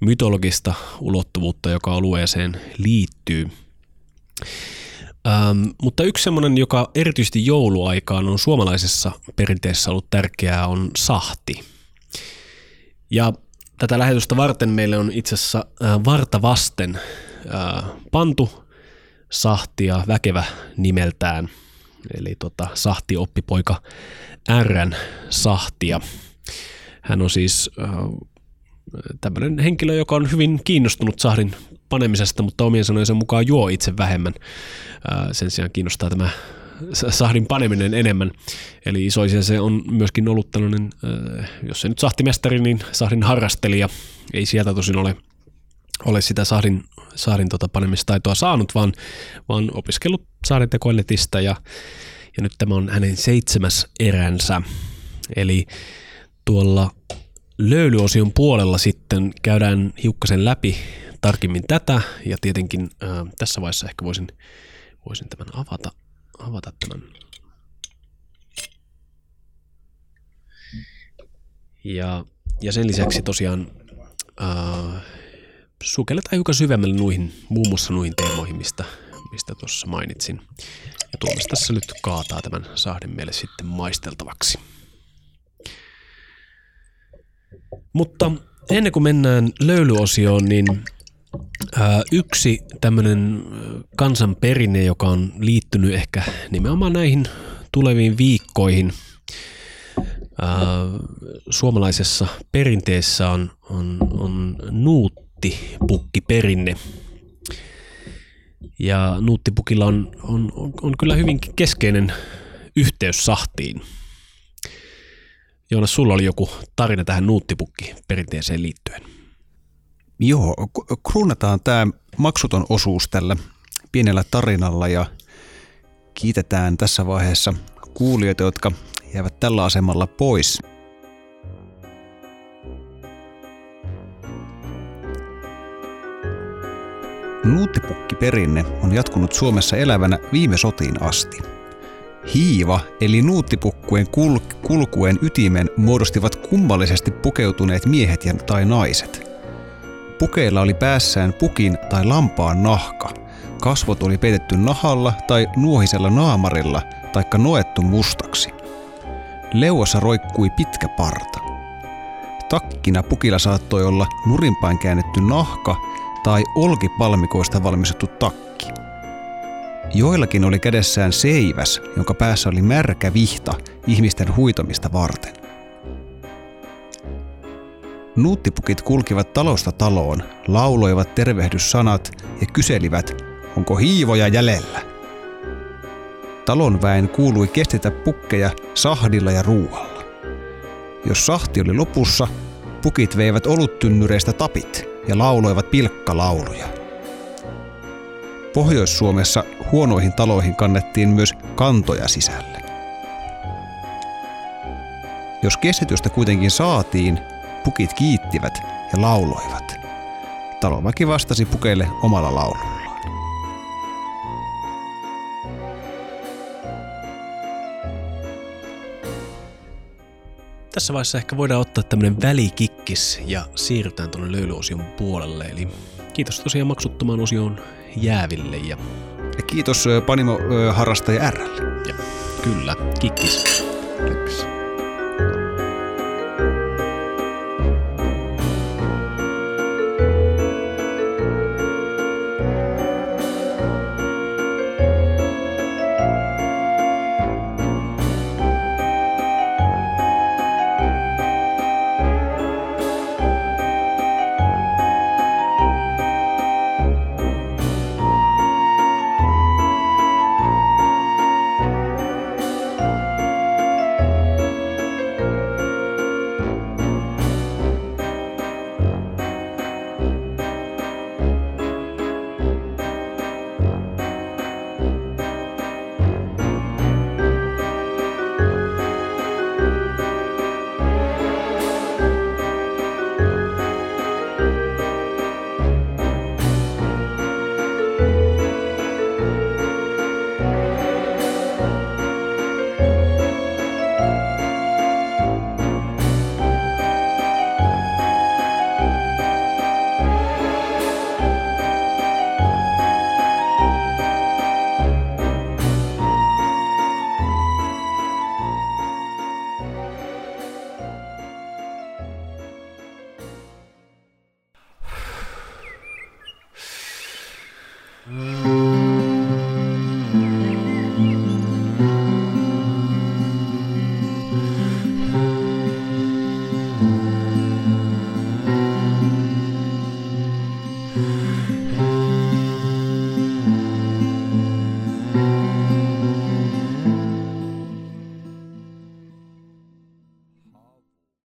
mytologista ulottuvuutta, joka alueeseen liittyy. Ähm, mutta yksi semmoinen, joka erityisesti jouluaikaan on suomalaisessa perinteessä ollut tärkeää, on sahti. Ja tätä lähetystä varten meille on itse asiassa äh, varta vasten äh, pantu sahtia väkevä nimeltään, eli tota, sahti oppipoika Rn sahtia. Hän on siis äh, tämmöinen henkilö, joka on hyvin kiinnostunut sahdin panemisesta, mutta omien sanojensa mukaan juo itse vähemmän. Sen sijaan kiinnostaa tämä sahdin paneminen enemmän. Eli isoisia se on myöskin ollut tällainen, jos se nyt sahtimestari, niin sahdin harrastelija. Ei sieltä tosin ole, ole sitä sahdin, sahdin tota panemistaitoa saanut, vaan, vaan opiskellut sahdintekoa netistä ja, ja nyt tämä on hänen seitsemäs eränsä. Eli tuolla löylyosion puolella sitten käydään hiukkasen läpi tarkemmin tätä ja tietenkin ää, tässä vaiheessa ehkä voisin, voisin tämän avata, avata tämän. Ja, ja sen lisäksi tosiaan ää, sukelletaan hiukan syvemmälle nuihin, muun muassa nuihin teemoihin, mistä, mistä tuossa mainitsin. Ja Tuomas tässä nyt kaataa tämän sahden meille sitten maisteltavaksi. Mutta ennen kuin mennään löylyosioon, niin yksi tämmöinen kansanperinne, joka on liittynyt ehkä nimenomaan näihin tuleviin viikkoihin, suomalaisessa perinteessä on, on, on nuuttipukkiperinne. Ja nuuttipukilla on, on, on, kyllä hyvin keskeinen yhteys sahtiin – Joonas, sulla oli joku tarina tähän nuuttipukki perinteeseen liittyen. Joo, kruunataan tämä maksuton osuus tällä pienellä tarinalla ja kiitetään tässä vaiheessa kuulijoita, jotka jäävät tällä asemalla pois. Nuuttipukkiperinne on jatkunut Suomessa elävänä viime sotiin asti – Hiiva eli nuuttipukkujen kul- kulkuen ytimen muodostivat kummallisesti pukeutuneet miehet ja tai naiset. Pukeilla oli päässään pukin tai lampaan nahka. Kasvot oli peitetty nahalla tai nuohisella naamarilla taikka noettu mustaksi. Leuassa roikkui pitkä parta. Takkina pukilla saattoi olla nurinpäin käännetty nahka tai olkipalmikoista valmistettu takki. Joillakin oli kädessään seiväs, jonka päässä oli märkä vihta ihmisten huitomista varten. Nuuttipukit kulkivat talosta taloon, lauloivat tervehdyssanat ja kyselivät, onko hiivoja jäljellä. Talon väen kuului kestetä pukkeja sahdilla ja ruualla. Jos sahti oli lopussa, pukit veivät oluttynnyreistä tapit ja lauloivat pilkkalauluja. Pohjois-Suomessa huonoihin taloihin kannettiin myös kantoja sisälle. Jos kestitystä kuitenkin saatiin, pukit kiittivät ja lauloivat. Talonväki vastasi pukeille omalla laulullaan. Tässä vaiheessa ehkä voidaan ottaa tämmöinen välikikkis ja siirrytään tuonne löylyosion puolelle. Eli kiitos tosiaan maksuttomaan osioon jääville ja, Ja kiitos ö, Panimo ö, harrastaja Rlle. ja kyllä, kikkis.